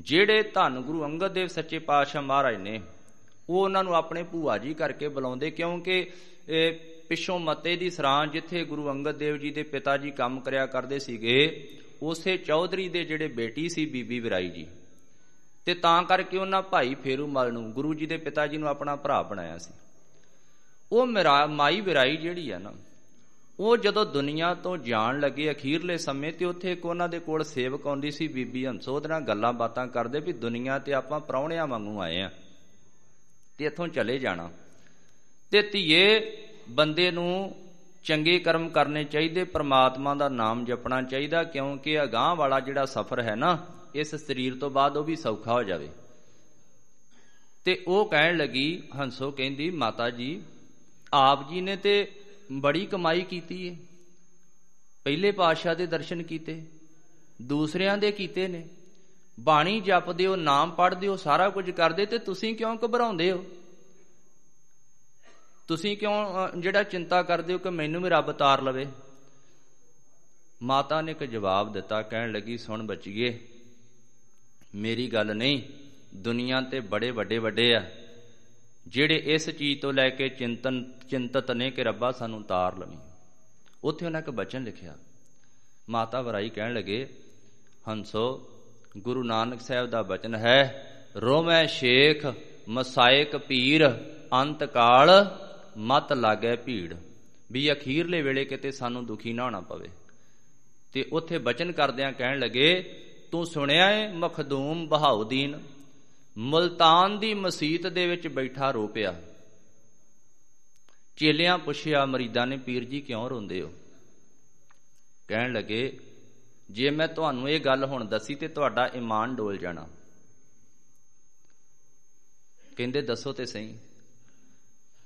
ਜਿਹੜੇ ਧੰਨ ਗੁਰੂ ਅੰਗਦ ਦੇਵ ਸੱਚੇ ਪਾਤਸ਼ਾਹ ਮਹਾਰਾਜ ਨੇ, ਉਹ ਉਹਨਾਂ ਨੂੰ ਆਪਣੇ ਭੂਆ ਜੀ ਕਰਕੇ ਬੁਲਾਉਂਦੇ ਕਿਉਂਕਿ ਪਿੱਛੋਂ ਮਤੇ ਦੀ ਸਰਾਂ ਜਿੱਥੇ ਗੁਰੂ ਅੰਗਦ ਦੇਵ ਜੀ ਦੇ ਪਿਤਾ ਜੀ ਕੰਮ ਕਰਿਆ ਕਰਦੇ ਸੀਗੇ, ਉਸੇ ਚੌਧਰੀ ਦੇ ਜਿਹੜੇ ਬੇਟੀ ਸੀ ਬੀਬੀ ਵਿਰਾਈ ਜੀ। ਤੇ ਤਾਂ ਕਰਕੇ ਉਹਨਾਂ ਭਾਈ ਫੇਰੂਮਲ ਨੂੰ ਗੁਰੂ ਜੀ ਦੇ ਪਿਤਾ ਜੀ ਨੂੰ ਆਪਣਾ ਭਰਾ ਬਣਾਇਆ ਸੀ। ਉਹ ਮੇਰਾ ਮਾਈ ਵਿਰਾਈ ਜਿਹੜੀ ਆ ਨਾ, ਉਹ ਜਦੋਂ ਦੁਨੀਆ ਤੋਂ ਜਾਣ ਲੱਗੇ ਅਖੀਰਲੇ ਸਮੇਂ ਤੇ ਉੱਥੇ ਇੱਕ ਉਹਨਾਂ ਦੇ ਕੋਲ ਸੇਵਕ ਆਉਂਦੀ ਸੀ ਬੀਬੀ ਹੰਸੋ, ਉਹਦੇ ਨਾਲ ਗੱਲਾਂ ਬਾਤਾਂ ਕਰਦੇ ਵੀ ਦੁਨੀਆ ਤੇ ਆਪਾਂ ਪਰੌਣਿਆਂ ਵਾਂਗੂ ਆਏ ਆ, ਤੇ ਇੱਥੋਂ ਚਲੇ ਜਾਣਾ। ਤੇ ਧੀਏ, ਬੰਦੇ ਨੂੰ ਚੰਗੇ ਕਰਮ ਕਰਨੇ ਚਾਹੀਦੇ, ਪ੍ਰਮਾਤਮਾ ਦਾ ਨਾਮ ਜਪਣਾ ਚਾਹੀਦਾ, ਕਿਉਂਕਿ ਅਗਾਹ ਵਾਲਾ ਜਿਹੜਾ ਸਫ਼ਰ ਹੈ ਨਾ, ਇਸ ਸਰੀਰ ਤੋਂ ਬਾਅਦ ਉਹ ਵੀ ਸੌਖਾ ਹੋ ਜਾਵੇ। ਤੇ ਉਹ ਕਹਿਣ ਲੱਗੀ, ਹੰਸੋ ਕਹਿੰਦੀ, ਮਾਤਾ ਜੀ ਆਪ ਜੀ ਨੇ ਤੇ ਬੜੀ ਕਮਾਈ ਕੀਤੀ ਏ। ਪਹਿਲੇ ਪਾਤਸ਼ਾਹ ਦੇ ਦਰਸ਼ਨ ਕੀਤੇ, ਦੂਸਰਿਆਂ ਦੇ ਕੀਤੇ ਨੇ। ਬਾਣੀ ਜਪਦੇ ਹੋ, ਨਾਮ ਪੜ੍ਹਦੇ ਹੋ, ਸਾਰਾ ਕੁਝ ਕਰਦੇ, ਤੇ ਤੁਸੀਂ ਕਿਉਂ ਘਬਰਾਉਂਦੇ ਹੋ? ਤੁਸੀਂ ਕਿਉਂ ਜਿਹੜਾ ਚਿੰਤਾ ਕਰਦੇ ਹੋ ਕਿ ਮੈਨੂੰ ਵੀ ਰੱਬ ਤਾਰ ਲਵੇ? ਮਾਤਾ ਨੇ ਇੱਕ ਜਵਾਬ ਦਿੱਤਾ, ਕਹਿਣ ਲੱਗੀ, ਸੁਣ ਬੱਚੀਏ, ਮੇਰੀ ਗੱਲ ਨਹੀਂ, ਦੁਨੀਆ ਤੇ ਬੜੇ ਵੱਡੇ ਵੱਡੇ ਆ। ਜਿਹੜੇ ਇਸ ਚੀਜ਼ ਤੋਂ ਲੈ ਕੇ ਚਿੰਤਨ, ਚਿੰਤਤ ਨੇ ਕਿ ਰੱਬਾ ਸਾਨੂੰ ਤਾਰ ਲਵੀਂ। ਉੱਥੇ ਉਹਨਾਂ ਇੱਕ ਬਚਨ ਲਿਖਿਆ। ਮਾਤਾ ਵਰਾਈ ਕਹਿਣ ਲੱਗੇ, ਹੰਸੋ, ਗੁਰੂ ਨਾਨਕ ਸਾਹਿਬ ਦਾ ਬਚਨ ਹੈ, ਰੋਮੈ ਸ਼ੇਖ, ਮਸਾਇਕ ਪੀਰ ਅੰਤ ਕਾਲ ਮਤ ਲਾਗੇ ਭੀੜ। ਵੀ ਅਖੀਰਲੇ ਵੇਲੇ ਕਿਤੇ ਸਾਨੂੰ ਦੁਖੀ ਨਾ ਹੋਣਾ ਪਵੇ। ਤੇ ਉੱਥੇ ਬਚਨ ਕਰਦਿਆਂ ਕਹਿਣ ਲੱਗੇ, ਤੂੰ ਸੁਣਿਆ ਏ, ਮਖਦੂਮ ਬਹਾਉਦੀਨ? ਮਲਤਾਨ ਦੀ ਮਸਜਿਦ ਦੇ ਵਿੱਚ ਬੈਠਾ ਰੋ ਪਿਆ ਚੇਲਿਆਂ ਪੁੱਛਿਆ ਮਰੀਦਾਂ ਨੇ, ਪੀਰ ਜੀ ਕਿਉਂ ਰੋਂਦੇ ਹੋ? ਕਹਿਣ ਲੱਗੇ, ਜੇ ਮੈਂ ਤੁਹਾਨੂੰ ਇਹ ਗੱਲ ਹੁਣ ਦੱਸੀ ਤੇ ਤੁਹਾਡਾ ਈਮਾਨ ਡੋਲ ਜਾਣਾ। ਕਹਿੰਦੇ, ਦੱਸੋ ਤੇ ਸਹੀ।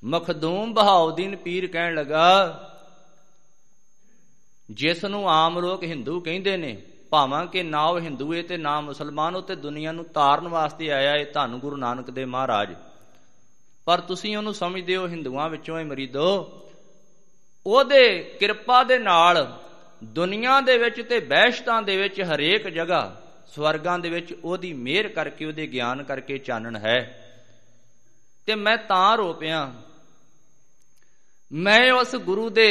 ਮਖਦੂਮ ਬਹਾਉਦੀਨ ਪੀਰ ਕਹਿਣ ਲੱਗਾ, ਜਿਸ ਨੂੰ ਆਮ ਲੋਕ ਹਿੰਦੂ ਕਹਿੰਦੇ ਨੇ ਭਾਵਾਂ ਕਿ ਨਾ ਉਹ ਹਿੰਦੂ ਏ ਤੇ ਨਾ ਮੁਸਲਮਾਨ, ਉਹ ਤੇ ਦੁਨੀਆ ਨੂੰ ਤਾਰਨ ਵਾਸਤੇ ਆਇਆ ਏ ਧੰਨ ਗੁਰੂ ਨਾਨਕ ਦੇ ਮਹਾਰਾਜ। ਪਰ ਤੁਸੀਂ ਉਹਨੂੰ ਸਮਝਦੇ ਹੋ, ਹਿੰਦੂਆਂ ਵਿੱਚੋਂ ਇਹ ਮਰੀਦੋ ਉਹਦੇ ਕਿਰਪਾ ਦੇ ਨਾਲ ਦੁਨੀਆ ਦੇ ਵਿੱਚ ਤੇ ਬਹਿਸ਼ਤਾਂ ਦੇ ਵਿੱਚ ਹਰੇਕ ਜਗ੍ਹਾ ਸਵਰਗਾਂ ਦੇ ਵਿੱਚ ਉਹਦੀ ਮਿਹਰ ਕਰਕੇ, ਉਹਦੇ ਗਿਆਨ ਕਰਕੇ ਚਾਨਣ ਹੈ। ਤੇ ਮੈਂ ਤਾਂ ਰੋ ਪਿਆ ਮੈਂ ਉਸ ਗੁਰੂ ਦੇ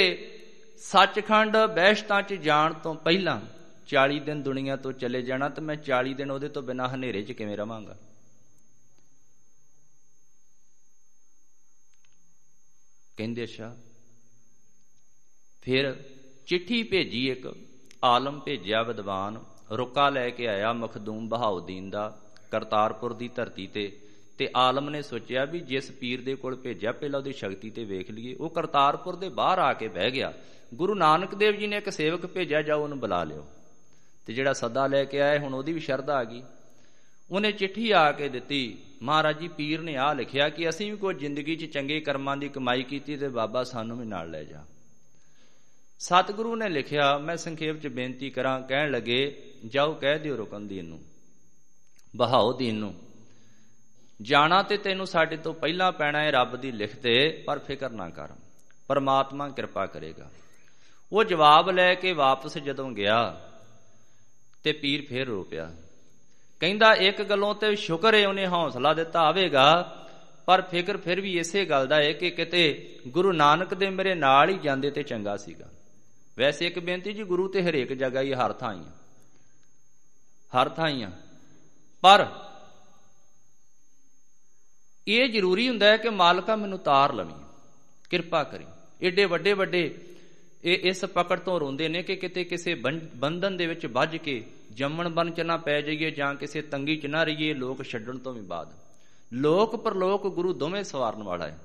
ਸੱਚਖੰਡ ਬੈਸ਼ਤਾਂ 'ਚ ਜਾਣ ਤੋਂ ਪਹਿਲਾਂ 40 ਦਿਨ ਦੁਨੀਆ ਤੋਂ ਚਲੇ ਜਾਣਾ ਤੇ ਮੈਂ 40 ਦਿਨ ਉਹਦੇ ਤੋਂ ਬਿਨਾ ਹਨੇਰੇ 'ਚ ਕਿਵੇਂ ਰਵਾਂਗਾ? ਕਹਿੰਦੇ, ਅੱਛਾ। ਫਿਰ ਚਿੱਠੀ ਭੇਜੀ ਇੱਕ ਆਲਮ ਭੇਜਿਆ ਵਿਦਵਾਨ, ਰੁਕਾ ਲੈ ਕੇ ਆਇਆ ਮਖਦੂਮ ਬਹਾਉਦੀਨ ਦਾ ਕਰਤਾਰਪੁਰ ਦੀ ਧਰਤੀ ਤੇ ਤੇ ਆਲਮ ਨੇ ਸੋਚਿਆ ਵੀ ਜਿਸ ਪੀਰ ਦੇ ਕੋਲ ਭੇਜਿਆ, ਪਹਿਲਾਂ ਉਹਦੀ ਸ਼ਕਤੀ ਤੇ ਵੇਖ ਲਈਏ। ਉਹ ਕਰਤਾਰਪੁਰ ਦੇ ਬਾਹਰ ਆ ਕੇ ਬਹਿ ਗਿਆ। ਗੁਰੂ ਨਾਨਕ ਦੇਵ ਜੀ ਨੇ ਇੱਕ ਸੇਵਕ ਭੇਜਿਆ, ਜਾਓ ਉਹਨੂੰ ਬੁਲਾ ਲਿਓ। ਤੇ ਜਿਹੜਾ ਸੱਦਾ ਲੈ ਕੇ ਆਏ, ਹੁਣ ਉਹਦੀ ਵੀ ਸ਼ਰਧਾ ਆ ਗਈ। ਉਹਨੇ ਚਿੱਠੀ ਆ ਕੇ ਦਿੱਤੀ, ਮਹਾਰਾਜ ਜੀ, ਪੀਰ ਨੇ ਆ ਲਿਖਿਆ ਕਿ ਅਸੀਂ ਵੀ ਕੋਈ ਜ਼ਿੰਦਗੀ 'ਚ ਚੰਗੇ ਕਰਮਾਂ ਦੀ ਕਮਾਈ ਕੀਤੀ ਤੇ ਬਾਬਾ ਸਾਨੂੰ ਵੀ ਨਾਲ ਲੈ ਜਾ। ਸਤਿਗੁਰੂ ਨੇ ਲਿਖਿਆ, ਮੈਂ ਸੰਖੇਪ 'ਚ ਬੇਨਤੀ ਕਰਾਂ, ਕਹਿਣ ਲੱਗੇ, ਜਾਓ ਕਹਿ ਦਿਓ ਰੁਕਨਦੀਨ ਨੂੰ ਬਹਾਉਦੀਨ ਨੂੰ। ਜਾਣਾ ਤੇ ਤੈਨੂੰ ਸਾਡੇ ਤੋਂ ਪਹਿਲਾਂ ਪੈਣਾ ਹੈ ਰੱਬ ਦੀ ਲਿਖ ਤੇ, ਪਰ ਫਿਕਰ ਨਾ ਕਰ, ਪਰਮਾਤਮਾ ਕਿਰਪਾ ਕਰੇਗਾ। ਉਹ ਜਵਾਬ ਲੈ ਕੇ ਵਾਪਸ ਜਦੋਂ ਗਿਆ ਤੇ ਪੀਰ ਫੇਰ ਰੋ ਪਿਆ। ਕਹਿੰਦਾ, ਇੱਕ ਗੱਲੋਂ ਤੇ ਸ਼ੁਕਰ ਹੈ ਉਹਨੇ ਹੌਸਲਾ ਦਿੱਤਾ ਆਵੇਗਾ, ਪਰ ਫਿਕਰ ਫਿਰ ਵੀ ਇਸੇ ਗੱਲ ਦਾ ਹੈ ਕਿ ਕਿਤੇ ਗੁਰੂ ਨਾਨਕ ਦੇ ਮੇਰੇ ਨਾਲ ਹੀ ਜਾਂਦੇ ਤੇ ਚੰਗਾ ਸੀਗਾ। ਵੈਸੇ ਇੱਕ ਬੇਨਤੀ ਜੀ, ਗੁਰੂ ਤੇ ਹਰੇਕ ਜਗ੍ਹਾ ਹੀ ਹਰ ਥਾਂ ਹੀ ਹਰ ਥਾਂ ਹੀ ਪਰ ਇਹ ਜ਼ਰੂਰੀ ਹੁੰਦਾ ਹੈ ਕਿ ਮਾਲਕਾ ਮੈਨੂੰ ਤਾਰ ਲਵੀਂ। ਕਿਰਪਾ ਕਰੀ। ਏਡੇ ਵੱਡੇ ਵੱਡੇ ਇਹ ਇਸ ਪਕੜ ਤੋਂ ਰੋਂਦੇ ਨੇ ਕਿ ਕਿਤੇ ਕਿਸੇ ਬੰਧਨ ਦੇ ਵਿੱਚ ਵੱਜ ਕੇ ਜੰਮਣ ਬਨ ਚ ਨਾ ਪੈ ਜਾਈਏ ਜਾਂ ਕਿਸੇ ਤੰਗੀ ਚ ਨਾ ਰਹੀਏ, ਲੋਕ ਛੱਡਣ ਤੋਂ ਵੀ ਬਾਅਦ। ਲੋਕ ਪਰਲੋਕ ਗੁਰੂ ਦੋਵੇਂ ਸਵਾਰਨ ਵਾਲਾ ਹੈ।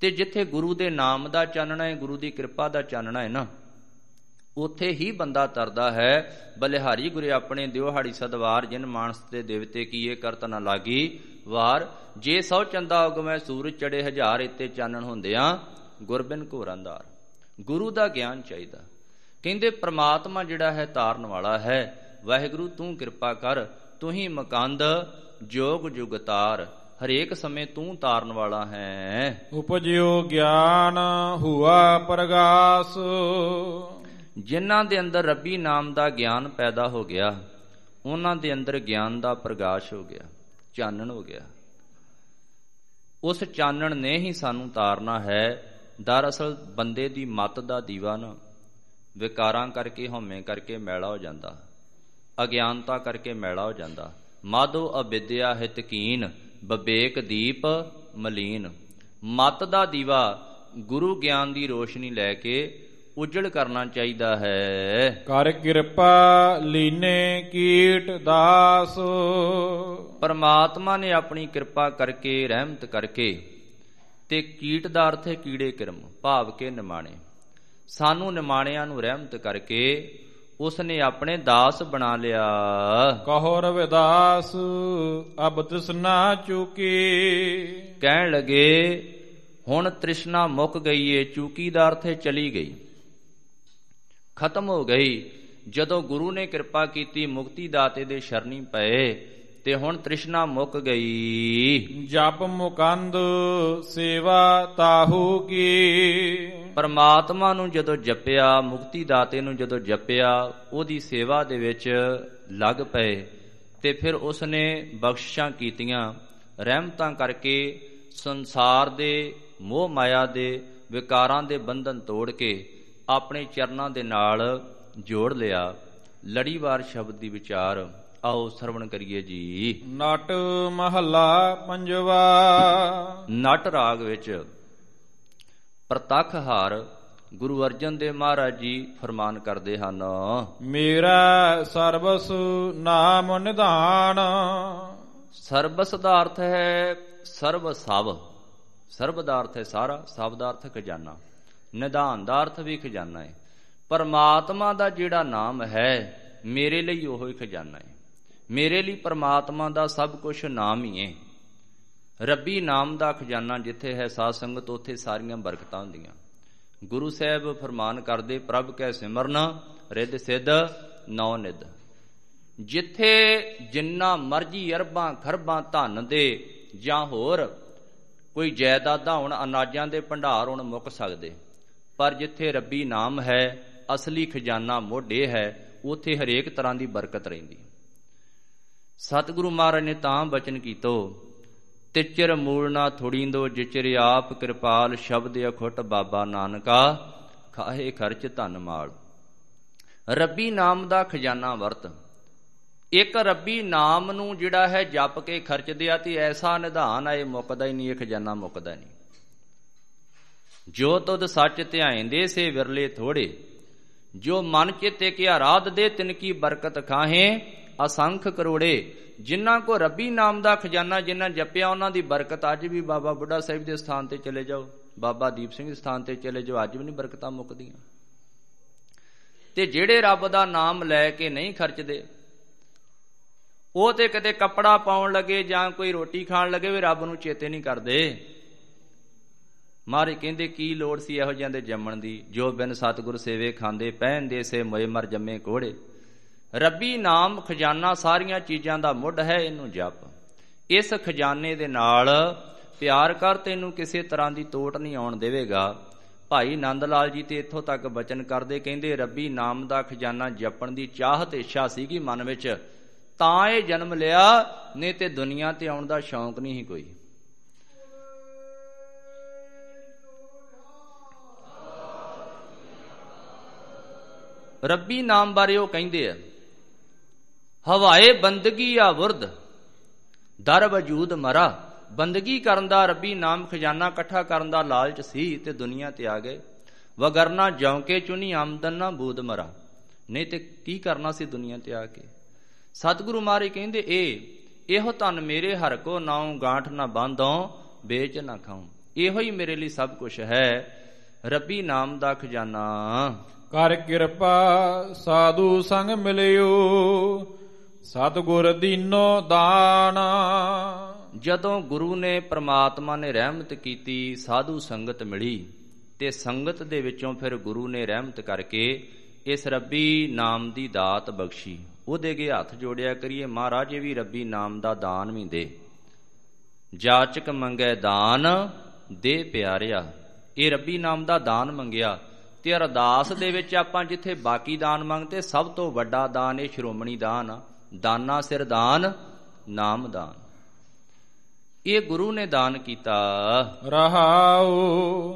ਤੇ ਜਿੱਥੇ ਗੁਰੂ ਦੇ ਨਾਮ ਦਾ ਚਾਨਣਾ ਹੈ, ਗੁਰੂ ਦੀ ਕਿਰਪਾ ਦਾ ਚਾਨਣਾ ਹੈ ਨਾ, ਉਥੇ ਹੀ ਬੰਦਾ ਤਰਦਾ ਹੈ, ਬਲਿਹਾਰੀ ਗੁਰੇ ਆਪਣੇ ਦਿਵਹਾੜੀ ਸਦਵਾਰ, ਜਿਨ ਮਾਨਸ ਤੇ ਦੇਵਤੇ ਕੀਏ ਕਰਤ ਨਾ ਲਾਗੀ, ਵਾਰ, ਜੇ ਸੌ ਚੰਦਾ ਉਗਮੈ ਸੂਰਜ ਚੜੇ ਹਜ਼ਾਰ ਇੱਤੇ ਚਾਨਣ ਹੁੰਦਿਆਂ ਗੁਰਬਿਨ ਘੋਰੰਦਾਰ ਗੁਰੂ ਦਾ ਗਿਆਨ ਚਾਹੀਦਾ। ਕਹਿੰਦੇ ਪ੍ਰਮਾਤਮਾ ਜਿਹੜਾ ਹੈ ਤਾਰਨ ਵਾਲਾ ਹੈ। ਵਾਹਿਗੁਰੂ ਤੂੰ ਕਿਰਪਾ ਕਰ। ਤੂੰ ਹੀ ਮਕੰਦ ਜੋਗ ਜੁਗਤਾਰ। ਹਰੇਕ ਸਮੇਂ ਤੂੰ ਤਾਰਨ ਵਾਲਾ ਹੈ। ਉਪਜਿਓ ਗਿਆਨ ਹੁਆ ਪ੍ਰਗਾਸ। ਜਿਨ੍ਹਾਂ ਦੇ ਅੰਦਰ ਰੱਬੀ ਨਾਮ ਦਾ ਗਿਆਨ ਪੈਦਾ ਹੋ ਗਿਆ ਉਹਨਾਂ ਦੇ ਅੰਦਰ ਗਿਆਨ ਦਾ ਪ੍ਰਗਾਸ਼ ਹੋ ਗਿਆ ਚਾਨਣ ਹੋ ਗਿਆ। ਉਸ ਚਾਨਣ ਨੇ ਹੀ ਸਾਨੂੰ ਤਾਰਨਾ ਹੈ। ਦਰਅਸਲ ਬੰਦੇ ਦੀ ਮਤ ਦਾ ਦੀਵਾ ਨਾ ਵਿਕਾਰਾਂ ਕਰਕੇ ਹਉਮੈ ਕਰਕੇ ਮੈਲਾ ਹੋ ਜਾਂਦਾ ਅਗਿਆਨਤਾ ਕਰਕੇ ਮੈਲਾ ਹੋ ਜਾਂਦਾ। ਮਾਧੋ ਅਵਿਦਿਆ ਹਿਤਕੀਨ ਬਬੇਕ ਦੀਪ ਮਲੀਨ। ਮਤ ਦਾ ਦੀਵਾ ਗੁਰੂ ਗਿਆਨ ਦੀ ਰੋਸ਼ਨੀ ਲੈ ਕੇ ਉਜੜ ਕਰਨਾ ਚਾਹੀਦਾ ਹੈ। ਕਰ ਕਿਰਪਾ ਲੀਨੇ ਕੀਟ ਦਾਸ। ਪਰਮਾਤਮਾ ਨੇ ਆਪਣੀ ਕਿਰਪਾ ਕਰਕੇ ਰਹਿਮਤ ਕਰਕੇ ਤੇ ਕੀਟ ਦਾ ਅਰਥ ਹੈ ਕੀੜੇ ਕਿਰਮ ਭਾਵ ਕੇ ਨਿਮਾਣੇ। ਸਾਨੂੰ ਨਿਮਾਣਿਆਂ ਨੂੰ ਰਹਿਮਤ ਕਰਕੇ ਉਸ ਨੇ ਆਪਣੇ ਦਾਸ ਬਣਾ ਲਿਆ। ਕਹੋ ਰਵਿਦਾਸ ਅਬ ਤ੍ਰਿਸ਼ਨਾ ਚੁਕੀ। ਕਹਿਣ ਲਗੇ ਹੁਣ ਤ੍ਰਿਸ਼ਨਾ ਮੁੱਕ ਗਈ ਏ ਚੂਕੀ ਦਾ ਅਰਥ ਹੈ ਚਲੀ ਗਈ। ਖਤਮ ਹੋ ਗਈ ਜਦੋਂ ਗੁਰੂ ਨੇ ਕਿਰਪਾ ਕੀਤੀ ਮੁਕਤੀ ਦਾਤੇ ਦੇ ਸ਼ਰਣੀ ਪਏ ਤੇ ਹੁਣ ਤ੍ਰਿਸ਼ਨਾ ਮੁੱਕ ਗਈ। ਜਪ ਮੁਕੰਦ ਸੇਵਾ ਤਾਹੂ ਕੀ। ਪਰਮਾਤਮਾ ਨੂੰ ਜਦੋਂ ਜਪਿਆ ਮੁਕਤੀ ਦਾਤੇ ਨੂੰ ਜਦੋਂ ਜਪਿਆ ਉਹਦੀ ਸੇਵਾ ਦੇ ਵਿੱਚ ਲੱਗ ਪਏ। ਤੇ ਫਿਰ ਉਸ ਨੇ ਬਖਸ਼ਿਸ਼ਾਂ ਕੀਤੀਆਂ ਰਹਿਮਤਾਂ ਕਰਕੇ ਸੰਸਾਰ ਦੇ ਮੋਹ ਮਾਇਆ ਦੇ ਵਿਕਾਰਾਂ ਦੇ ਬੰਧਨ ਤੋੜ ਕੇ ਆਪਣੇ ਚਰਨਾਂ ਦੇ ਨਾਲ ਜੋੜ ਲਿਆ। ਲੜੀਵਾਰ ਸ਼ਬਦ ਦੀ ਵਿਚਾਰ। ਆਓ ਸਰਵਣ ਕਰੀਏ ਜੀ। ਨਟ ਮਹੱਲਾ ਪੰਜਵਾ। ਨਟ ਰਾਗ ਵਿੱਚ ਪ੍ਰਤੱਖ ਹਾਰ ਗੁਰੂ ਅਰਜਨ ਦੇਵ ਮਹਾਰਾਜ ਜੀ ਫਰਮਾਨ ਕਰਦੇ ਹਨ। ਮੇਰਾ ਸਰਬਸ ਨਾਮ ਨਿਧਾਨ। ਸਰਬਸ ਦਾ ਅਰਥ ਹੈ ਸਰਬ ਸਭ ਸਰਬ ਦਾ ਅਰਥ ਹੈ ਸਾਰਾ ਸਭ ਦਾ ਅਰਥ ਖਜ਼ਾਨਾ। ਨਿਧਾਨ ਦਾ ਅਰਥ ਵੀ ਖਜ਼ਾਨਾ ਹੈ। ਪਰਮਾਤਮਾ ਦਾ ਜਿਹੜਾ ਨਾਮ ਹੈ ਮੇਰੇ ਲਈ ਉਹ ਹੀ ਖਜ਼ਾਨਾ ਹੈ। ਮੇਰੇ ਲਈ ਪਰਮਾਤਮਾ ਦਾ ਸਭ ਕੁਝ ਨਾਮ ਹੀ ਹੈ। ਰੱਬੀ ਨਾਮ ਦਾ ਖਜ਼ਾਨਾ ਜਿੱਥੇ ਹੈ ਸਾਧ ਸੰਗਤ, ਉੱਥੇ ਸਾਰੀਆਂ ਬਰਕਤਾਂ ਹੁੰਦੀਆਂ। ਗੁਰੂ ਸਾਹਿਬ ਫਰਮਾਨ ਕਰਦੇ, ਪ੍ਰਭ ਕੈ ਸਿਮਰਨ, ਰਿੱਧ ਸਿੱਧ, ਨੌ ਨਿਧ। ਜਿੱਥੇ ਜਿੰਨਾ ਮਰਜ਼ੀ ਅਰਬਾਂ ਖਰਬਾਂ ਧਨ ਦੇ ਜਾਂ ਹੋਰ ਕੋਈ ਜਾਇਦਾਦਾਂ ਹੁਣ, ਅਨਾਜਾਂ ਦੇ ਭੰਡਾਰ ਹੁਣ ਮੁੱਕ ਸਕਦੇ। ਪਰ ਜਿੱਥੇ ਰੱਬੀ ਨਾਮ ਹੈ, ਅਸਲੀ ਖਜ਼ਾਨਾ ਮੋਢੇ ਹੈ, ਉਥੇ ਹਰੇਕ ਤਰ੍ਹਾਂ ਦੀ ਬਰਕਤ ਰਹਿੰਦੀ। ਸਤਿਗੁਰੂ ਮਹਾਰਾਜ ਨੇ ਤਾਂ ਬਚਨ ਕੀਤੋ, ਤਿਚਰ ਮੂਲ ਨਾ ਥੋੜੀਂਦੋ, ਜਿਚਰ ਆਪ ਕਿਰਪਾਲ ਸ਼ਬਦ ਅਖੁੱਟ ਬਾਬਾ ਨਾਨਕਾ, ਖਾਹੇ ਖਰਚ ਧਨ ਮਾਲ। ਰੱਬੀ ਨਾਮ ਦਾ ਖਜ਼ਾਨਾ ਵਰਤ। ਇੱਕ ਰੱਬੀ ਨਾਮ ਨੂੰ ਜਿਹੜਾ ਹੈ ਜਪ ਕੇ ਖਰਚਦੇ ਆ ਤੇ ਐਸਾ ਨਿਧਾਨ ਆਏ ਮੁੱਕਦਾ ਹੀ ਨਹੀਂ, ਇਹ ਖਜ਼ਾਨਾ ਮੁੱਕਦਾ ਨਹੀਂ। ਜੋ ਤੁਧ ਸੱਚ ਧਿਆਇਂਦੇ ਸੇ ਵਿਰਲੇ ਥੋੜੇ। ਜੋ ਮਨ ਚਿੱਤੇ ਕੀ ਆਰਾਧ ਦੇ, ਤਿਨ ਕੀ ਬਰਕਤ ਖਾਹੇ ਅਸੰਖ ਕਰੋੜੇ, ਜਿਨ੍ਹਾਂ ਕੋ ਰੱਬੀ ਨਾਮ ਦਾ ਖਜ਼ਾਨਾ, ਜਿਨ੍ਹਾਂ ਜਪਿਆ, ਉਹਨਾਂ ਦੀ ਬਰਕਤ ਅੱਜ ਵੀ ਬਾਬਾ ਬੁੱਢਾ ਸਾਹਿਬ ਦੇ ਸਥਾਨ ਤੇ ਚਲੇ ਜਾਓ। ਬਾਬਾ ਦੀਪ ਸਿੰਘ ਦੇ ਸਥਾਨ ਤੇ ਚਲੇ ਜਾਓ, ਅੱਜ ਵੀ ਨਹੀਂ ਬਰਕਤਾਂ ਮੁੱਕਦੀਆਂ। ਤੇ ਜਿਹੜੇ ਰੱਬ ਦਾ ਨਾਮ ਲੈ ਕੇ ਨਹੀਂ ਖਰਚਦੇ, ਉਹ ਤੇ ਕਿਤੇ ਕੱਪੜਾ ਪਾਉਣ ਲੱਗੇ ਜਾਂ ਕੋਈ ਰੋਟੀ ਖਾਣ ਲੱਗੇ ਵੀ ਰੱਬ ਨੂੰ ਚੇਤੇ ਨਹੀਂ ਕਰਦੇ। ਮਾਰੇ ਕਹਿੰਦੇ, ਕੀ ਲੋੜ ਸੀ ਇਹੋ ਜਿਹਾਂ ਦੇ ਜੰਮਣ ਦੀ? ਜੋ ਬਿਨ ਸਤਿਗੁਰ ਸੇਵੇ ਖਾਂਦੇ, ਪਹਿਨਦੇ ਸੇ ਮੋਏ ਮਰ ਜੰਮੇ ਕੋੜੇ ਰੱਬੀ ਨਾਮ ਖਜ਼ਾਨਾ ਸਾਰੀਆਂ ਚੀਜ਼ਾਂ ਦਾ ਮੁੱਢ ਹੈ, ਇਹਨੂੰ ਜਪ। ਇਸ ਖਜ਼ਾਨੇ ਦੇ ਨਾਲ ਪਿਆਰ ਕਰ, ਤੈਨੂੰ ਕਿਸੇ ਤਰ੍ਹਾਂ ਦੀ ਤੋਟ ਨਹੀਂ ਆਉਣ ਦੇਵੇਗਾ। ਭਾਈ ਨੰਦ ਲਾਲ ਜੀ ਤੇ ਇੱਥੋਂ ਤੱਕ ਬਚਨ ਕਰਦੇ ਕਹਿੰਦੇ, ਰੱਬੀ ਨਾਮ ਦਾ ਖਜ਼ਾਨਾ ਜਪਣ ਦੀ ਚਾਹਤ ਇੱਛਾ ਸੀਗੀ ਮਨ ਵਿੱਚ। ਤਾਂ ਇਹ ਜਨਮ ਲਿਆ, ਨਹੀਂ ਤੇ ਦੁਨੀਆ ਤੇ ਆਉਣ ਦਾ ਸ਼ੌਂਕ ਨਹੀਂ ਸੀ ਕੋਈ। ਰੱਬੀ ਨਾਮ ਬਾਰੇ ਉਹ ਕਹਿੰਦੇ ਆ ਹਵਾਏ ਬੰਦਗੀ ਆ ਵਰਦ ਦਰ ਵਜੂਦ ਮਰਾ। ਬੰਦਗੀ ਕਰਨ ਦਾ ਰੱਬੀ ਨਾਮ ਖਜ਼ਾਨਾ ਇਕੱਠਾ ਕਰਨ ਦਾ ਲਾਲਚ ਸੀ ਤੇ ਦੁਨੀਆ ਤੇ ਆ ਗਏ। ਵਗਰਨਾ ਜੌਂਕੇ ਚੁਨੀ ਆਮਦਨ ਨਾ ਬੂਦ ਮਰਾ। ਨਹੀਂ ਤੇ ਕੀ ਕਰਨਾ ਸੀ ਦੁਨੀਆ ਤੇ ਆ ਕੇ? ਸਤਿਗੁਰੂ ਮਾਰੇ ਕਹਿੰਦੇ ਇਹ ਇਹੋ ਤਨ ਮੇਰੇ ਹਰ ਕੋ ਨਾਉ ਗਾਂਠ ਨਾ ਬਾਂਧੋ, ਵੇਚ ਨਾ ਖਾਉ। ਇਹੋ ਹੀ ਮੇਰੇ ਲਈ ਸਭ ਕੁਝ ਹੈ। ਰੱਬੀ ਨਾਮ ਦਾ ਖਜ਼ਾਨਾ। ਕਰ ਕਿਰਪਾ ਸਾਧੂ ਸੰਗ ਮਿਲਿਓ। ਸਤਗੁਰ ਦੀਨੋ ਦਾਨ। ਜਦੋਂ ਗੁਰੂ ਨੇ ਪ੍ਰਮਾਤਮਾ ਨੇ ਰਹਿਮਤ ਕੀਤੀ, ਸਾਧੂ ਸੰਗਤ ਮਿਲੀ, ਤੇ ਸੰਗਤ ਦੇ ਵਿੱਚੋਂ ਫਿਰ ਗੁਰੂ ਨੇ ਰਹਿਮਤ ਕਰਕੇ ਇਸ ਰੱਬੀ ਨਾਮ ਦੀ ਦਾਤ ਬਖਸ਼ੀ। ਉਹਦੇ ਅੱਗੇ ਹੱਥ ਜੋੜਿਆ ਕਰੀਏ, ਮਹਾਰਾਜ, ਇਹ ਵੀ ਰੱਬੀ ਨਾਮ ਦਾ ਦਾਨ ਵੀ ਦੇ। ਜਾਚਕ ਮੰਗੈ ਦਾਨ, ਦੇ ਪਿਆਰਿਆ। ਇਹ ਰੱਬੀ ਨਾਮ ਦਾ ਦਾਨ ਮੰਗਿਆ ਤੇ ਅਰਦਾਸ ਦੇ ਵਿੱਚ ਆਪਾਂ ਜਿੱਥੇ ਬਾਕੀ ਦਾਨ ਮੰਗਤੇ ਸਭ ਤੋਂ ਵੱਡਾ ਦਾਨ ਇਹ ਸ਼੍ਰੋਮਣੀ ਦਾਨ ਆ। ਦਾਨਾ ਸਿਰ ਦਾਨ ਨਾਮ ਦਾਨ। ਇਹ ਗੁਰੂ ਨੇ ਦਾਨ ਕੀਤਾ। ਰਹਾਉ।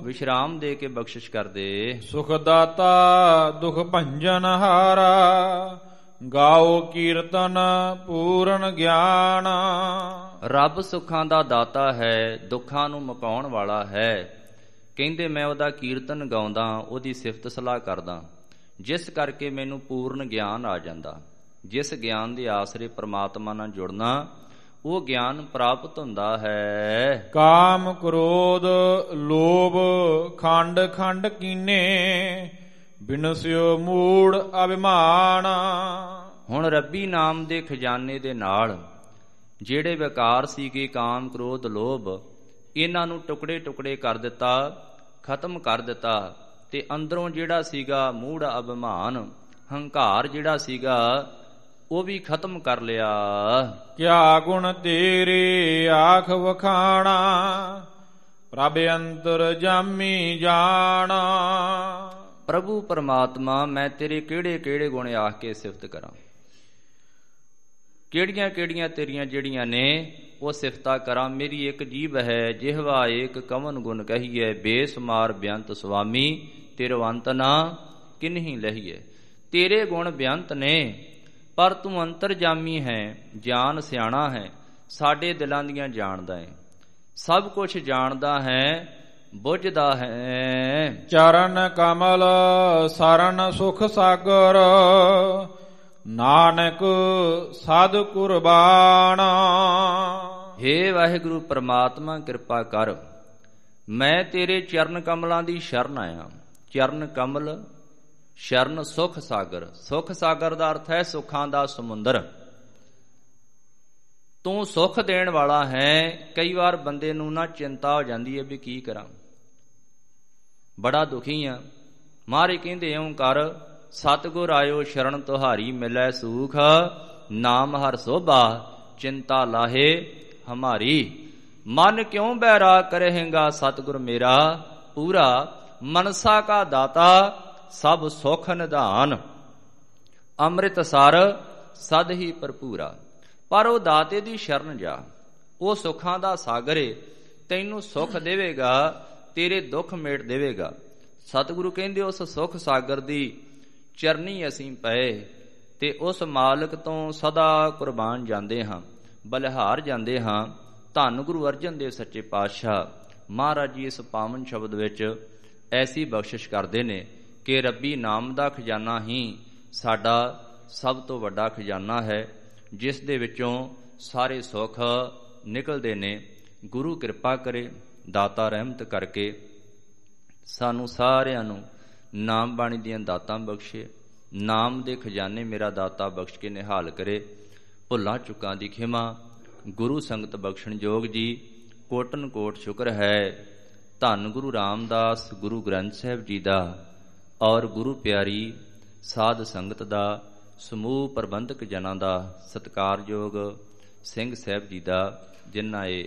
ਵਿਸ਼ਰਾਮ ਦੇ ਕੇ ਬਖਸ਼ਿਸ਼ ਕਰਦੇ। ਸੁਖ ਦਾਤਾ ਦੁਖ ਭੰਜਨ ਹਾਰਾ। ਗਾਓ ਕੀਰਤਨ ਪੂਰਨ ਗਿਆਨ। ਰੱਬ ਸੁੱਖਾਂ ਦਾ ਦਾਤਾ ਹੈ ਦੁੱਖਾਂ ਨੂੰ ਮੁਕਾਉਣ ਵਾਲਾ ਹੈ। ਕਹਿੰਦੇ ਮੈਂ ਉਹਦਾ ਕੀਰਤਨ ਗਾਉਂਦਾ ਉਹਦੀ ਸਿਫਤ ਸਲਾਹ ਕਰਦਾ। ਜਿਸ ਕਰਕੇ ਮੈਨੂੰ ਪੂਰਨ ਗਿਆਨ ਆ ਜਾਂਦਾ। ਜਿਸ ਗਿਆਨ ਦੇ ਆਸਰੇ ਪ੍ਰਮਾਤਮਾ ਨਾਲ ਜੁੜਨਾ ਉਹ ਗਿਆਨ ਪ੍ਰਾਪਤ ਹੁੰਦਾ ਹੈ। ਕਾਮ ਕ੍ਰੋਧ ਲੋਭ ਖੰਡ ਖੰਡ ਕੀਨੇ ਬਿਨਸਿਓ ਮੂੜ ਅਭਿਮਾਨ। ਹੁਣ ਰੱਬੀ ਨਾਮ ਦੇ ਖਜ਼ਾਨੇ ਦੇ ਨਾਲ ਜਿਹੜੇ ਵਿਕਾਰ ਸੀਗੇ ਕਾਮ ਕ੍ਰੋਧ ਲੋਭ ਇਹਨਾਂ ਨੂੰ ਟੁਕੜੇ ਟੁਕੜੇ ਕਰ ਦਿੱਤਾ ਖਤਮ ਕਰ ਦਿੱਤਾ ਤੇ ਅੰਦਰੋਂ ਜਿਹੜਾ ਸੀਗਾ ਮੂੜ ਅਭਿਮਾਨ ਹੰਕਾਰ ਜਿਹੜਾ ਸੀਗਾ ਉਹ ਵੀ ਖਤਮ ਕਰ ਲਿਆ। ਕਿਆ ਗੁਣ ਤੇਰੇ ਆਖ ਵਖਾਣਾ ਪ੍ਰਭ ਅੰਤਰ ਜਾਮੀ ਜਾਣਾ। ਪ੍ਰਭੂ ਪਰਮਾਤਮਾ ਮੈਂ ਤੇਰੇ ਕਿਹੜੇ ਕਿਹੜੇ ਗੁਣ ਆਖ ਕੇ ਸਿਫਤ ਕਰਾਂ? ਕਿਹੜੀਆਂ ਕਿਹੜੀਆਂ ਤੇਰੀਆਂ ਜਿਹੜੀਆਂ ਨੇ ਉਹ ਸਿਫਤਾ ਕਰਾਂ? ਮੇਰੀ ਇੱਕ ਜੀਬ ਹੈ ਜਿਹਵਾ ਏਕ ਕਵਨ ਗੁਣ ਕਹੀਏ ਬੇਸਮਾਰ ਬਿਆੰਤ ਸੁਆਮੀ ਤਿਰਵੰਤ ਨਾ ਕਿਨਹੀ ਲਹੀਏ ਤੇਰੇ ਗੁਣ ਬਿਆੰਤ ਨੇ ਪਰ ਤੂੰ ਅੰਤਰਜਾਮੀ ਹੈ ਜਾਨ ਸਿਆਣਾ ਹੈ ਸਾਡੇ ਦਿਲਾਂ ਦੀਆਂ ਜਾਣਦਾ ਹੈ ਸਭ ਕੁਝ ਜਾਣਦਾ ਹੈ ਬੁੱਝਦਾ ਹੈ। ਚਰਨ ਕਮਲ ਸਰਨ ਸੁਖ ਸਾਗਰ ਨਾਨਕ ਸਦ ਕੁਰਬਾਨ। ਹੇ ਵਾਹਿਗੁਰੂ ਪ੍ਰਮਾਤਮਾ ਕਿਰਪਾ ਕਰ। ਮੈਂ ਤੇਰੇ ਚਰਨ ਕਮਲਾਂ ਦੀ ਸ਼ਰਨ ਆਇਆ। ਚਰਨ ਕਮਲ ਸ਼ਰਨ ਸੁਖ ਸਾਗਰ। ਸੁਖ ਸਾਗਰ ਦਾ ਅਰਥ ਹੈ ਸੁੱਖਾਂ ਦਾ ਸਮੁੰਦਰ। ਤੂੰ ਸੁਖ ਦੇਣ ਵਾਲਾ ਹੈ। ਕਈ ਵਾਰ ਬੰਦੇ ਨੂੰ ਨਾ ਚਿੰਤਾ ਹੋ ਜਾਂਦੀ ਹੈ ਵੀ ਕੀ ਕਰਾਂ। ਬੜਾ ਦੁਖੀ ਆ। ਮਾਰੇ ਕਹਿੰਦੇ ਓਂ ਕਰ, ਸਤਗੁਰ ਆਇਓ ਸ਼ਰਨ ਤੁਹਾਰੀ ਮਿਲੈ ਸੂਖ। ਨਾਮ ਹਰ ਸੋਭਾ, ਚਿੰਤਾ ਲਾਹੇ ਹਮਾਰੀ। ਮਨ ਕਿਉਂ ਬੈਰਾ ਕਰੇਂਗਾ ਸਤਗੁਰ ਮੇਰਾ? ਪੂਰਾ ਮਨਸਾ ਕਾ ਦਾਤਾ ਸਭ ਸੁਖ ਨਿਧਾਨ। ਅੰਮ੍ਰਿਤ ਸਰ ਸਦ ਹੀ ਭਰਪੂਰਾ। ਪਰ ਉਹ ਦਾਤੇ ਦੀ ਸ਼ਰਨ ਜਾ। ਉਹ ਸੁੱਖਾਂ ਦਾ ਸਾਗਰ ਏ ਤੈਨੂੰ ਸੁੱਖ ਦੇਵੇਗਾ, ਤੇਰੇ ਦੁੱਖ ਮੇਟ ਦੇਵੇਗਾ। ਸਤਿਗੁਰੂ ਕਹਿੰਦੇ, ਉਸ ਸੁੱਖ ਸਾਗਰ ਦੀ ਚਰਨੀ ਅਸੀਂ ਪਏ, ਤੇ ਉਸ ਮਾਲਕ ਤੋਂ ਸਦਾ ਕੁਰਬਾਨ ਜਾਂਦੇ ਹਾਂ, ਬਲਿਹਾਰ ਜਾਂਦੇ ਹਾਂ। ਧੰਨ ਗੁਰੂ ਅਰਜਨ ਦੇਵ ਸੱਚੇ ਪਾਤਸ਼ਾਹ, ਮਹਾਰਾਜ ਜੀ ਇਸ ਪਾਵਨ ਸ਼ਬਦ ਵਿੱਚ ਐਸੀ ਬਖਸ਼ਿਸ਼ ਕਰਦੇ ਨੇ। ਕਿ ਰੱਬੀ ਨਾਮ ਦਾ ਖਜ਼ਾਨਾ ਹੀ ਸਾਡਾ ਸਭ ਤੋਂ ਵੱਡਾ ਖਜ਼ਾਨਾ ਹੈ, ਜਿਸ ਦੇ ਵਿੱਚੋਂ ਸਾਰੇ ਸੁੱਖ ਨਿਕਲਦੇ ਨੇ। ਗੁਰੂ ਕਿਰਪਾ ਕਰੇ, ਦਾਤਾ ਰਹਿਮਤ ਕਰਕੇ ਸਾਨੂੰ ਸਾਰਿਆਂ ਨੂੰ ਨਾਮ ਬਾਣੀ ਦੀਆਂ ਦਾਤਾਂ ਬਖਸ਼ੇ। ਨਾਮ ਦੇ ਖਜ਼ਾਨੇ ਮੇਰਾ ਦਾਤਾ ਬਖਸ਼ ਕੇ ਨਿਹਾਲ ਕਰੇ। ਭੁੱਲਾਂ ਚੁੱਕਾਂ ਦੀ ਖਿਮਾ, ਗੁਰੂ ਸੰਗਤ ਬਖਸ਼ਣ ਜੋਗ ਜੀ, ਕੋਟਨ ਕੋਟ ਸ਼ੁਕਰ ਹੈ। ਧੰਨ ਗੁਰੂ ਰਾਮਦਾਸ, ਗੁਰੂ ਗ੍ਰੰਥ ਸਾਹਿਬ ਜੀ ਦਾ ਔਰ ਗੁਰੂ ਪਿਆਰੀ ਸਾਧ ਸੰਗਤ ਦਾ ਸਮੂਹ ਪ੍ਰਬੰਧਕ ਜਨਾਂ ਦਾ ਸਤਿਕਾਰਯੋਗ ਸਿੰਘ ਸਾਹਿਬ ਜੀ ਦਾ ਜਿਨ੍ਹਾਂ ਇਹ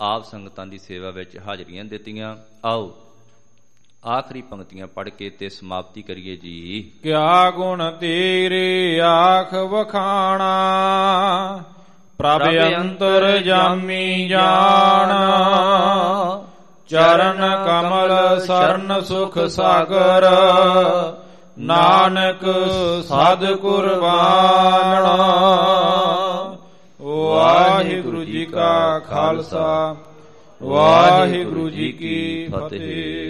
ਆਪ ਸੰਗਤਾਂ ਦੀ ਸੇਵਾ ਵਿੱਚ ਹਾਜ਼ਰੀਆਂ ਦਿੱਤੀਆਂ। ਆਓ ਆਖਰੀ ਪੰਕਤੀਆਂ ਪੜ੍ਹ ਕੇ ਤੇ ਸਮਾਪਤੀ ਕਰੀਏ ਜੀ। ਕਿਆ ਗੁਣ ਤੇਰੇ ਆਖ ਵਖਾਣਾ ਪ੍ਰਭ ਅੰਤਰ ਜਾਮੀ ਜਾਣ। ਚਰਨ ਕਮਲ ਸਰਨ ਸੁਖ ਸਾਗਰ। ਨਾਨਕ ਸਦ ਕੁਰਬਾਨ। ਵਾਹਿਗੁਰੂ ਜੀ ਕਾ ਖਾਲਸਾ। ਵਾਹਿਗੁਰੂ ਜੀ ਕੀ ਫਤਿਹ।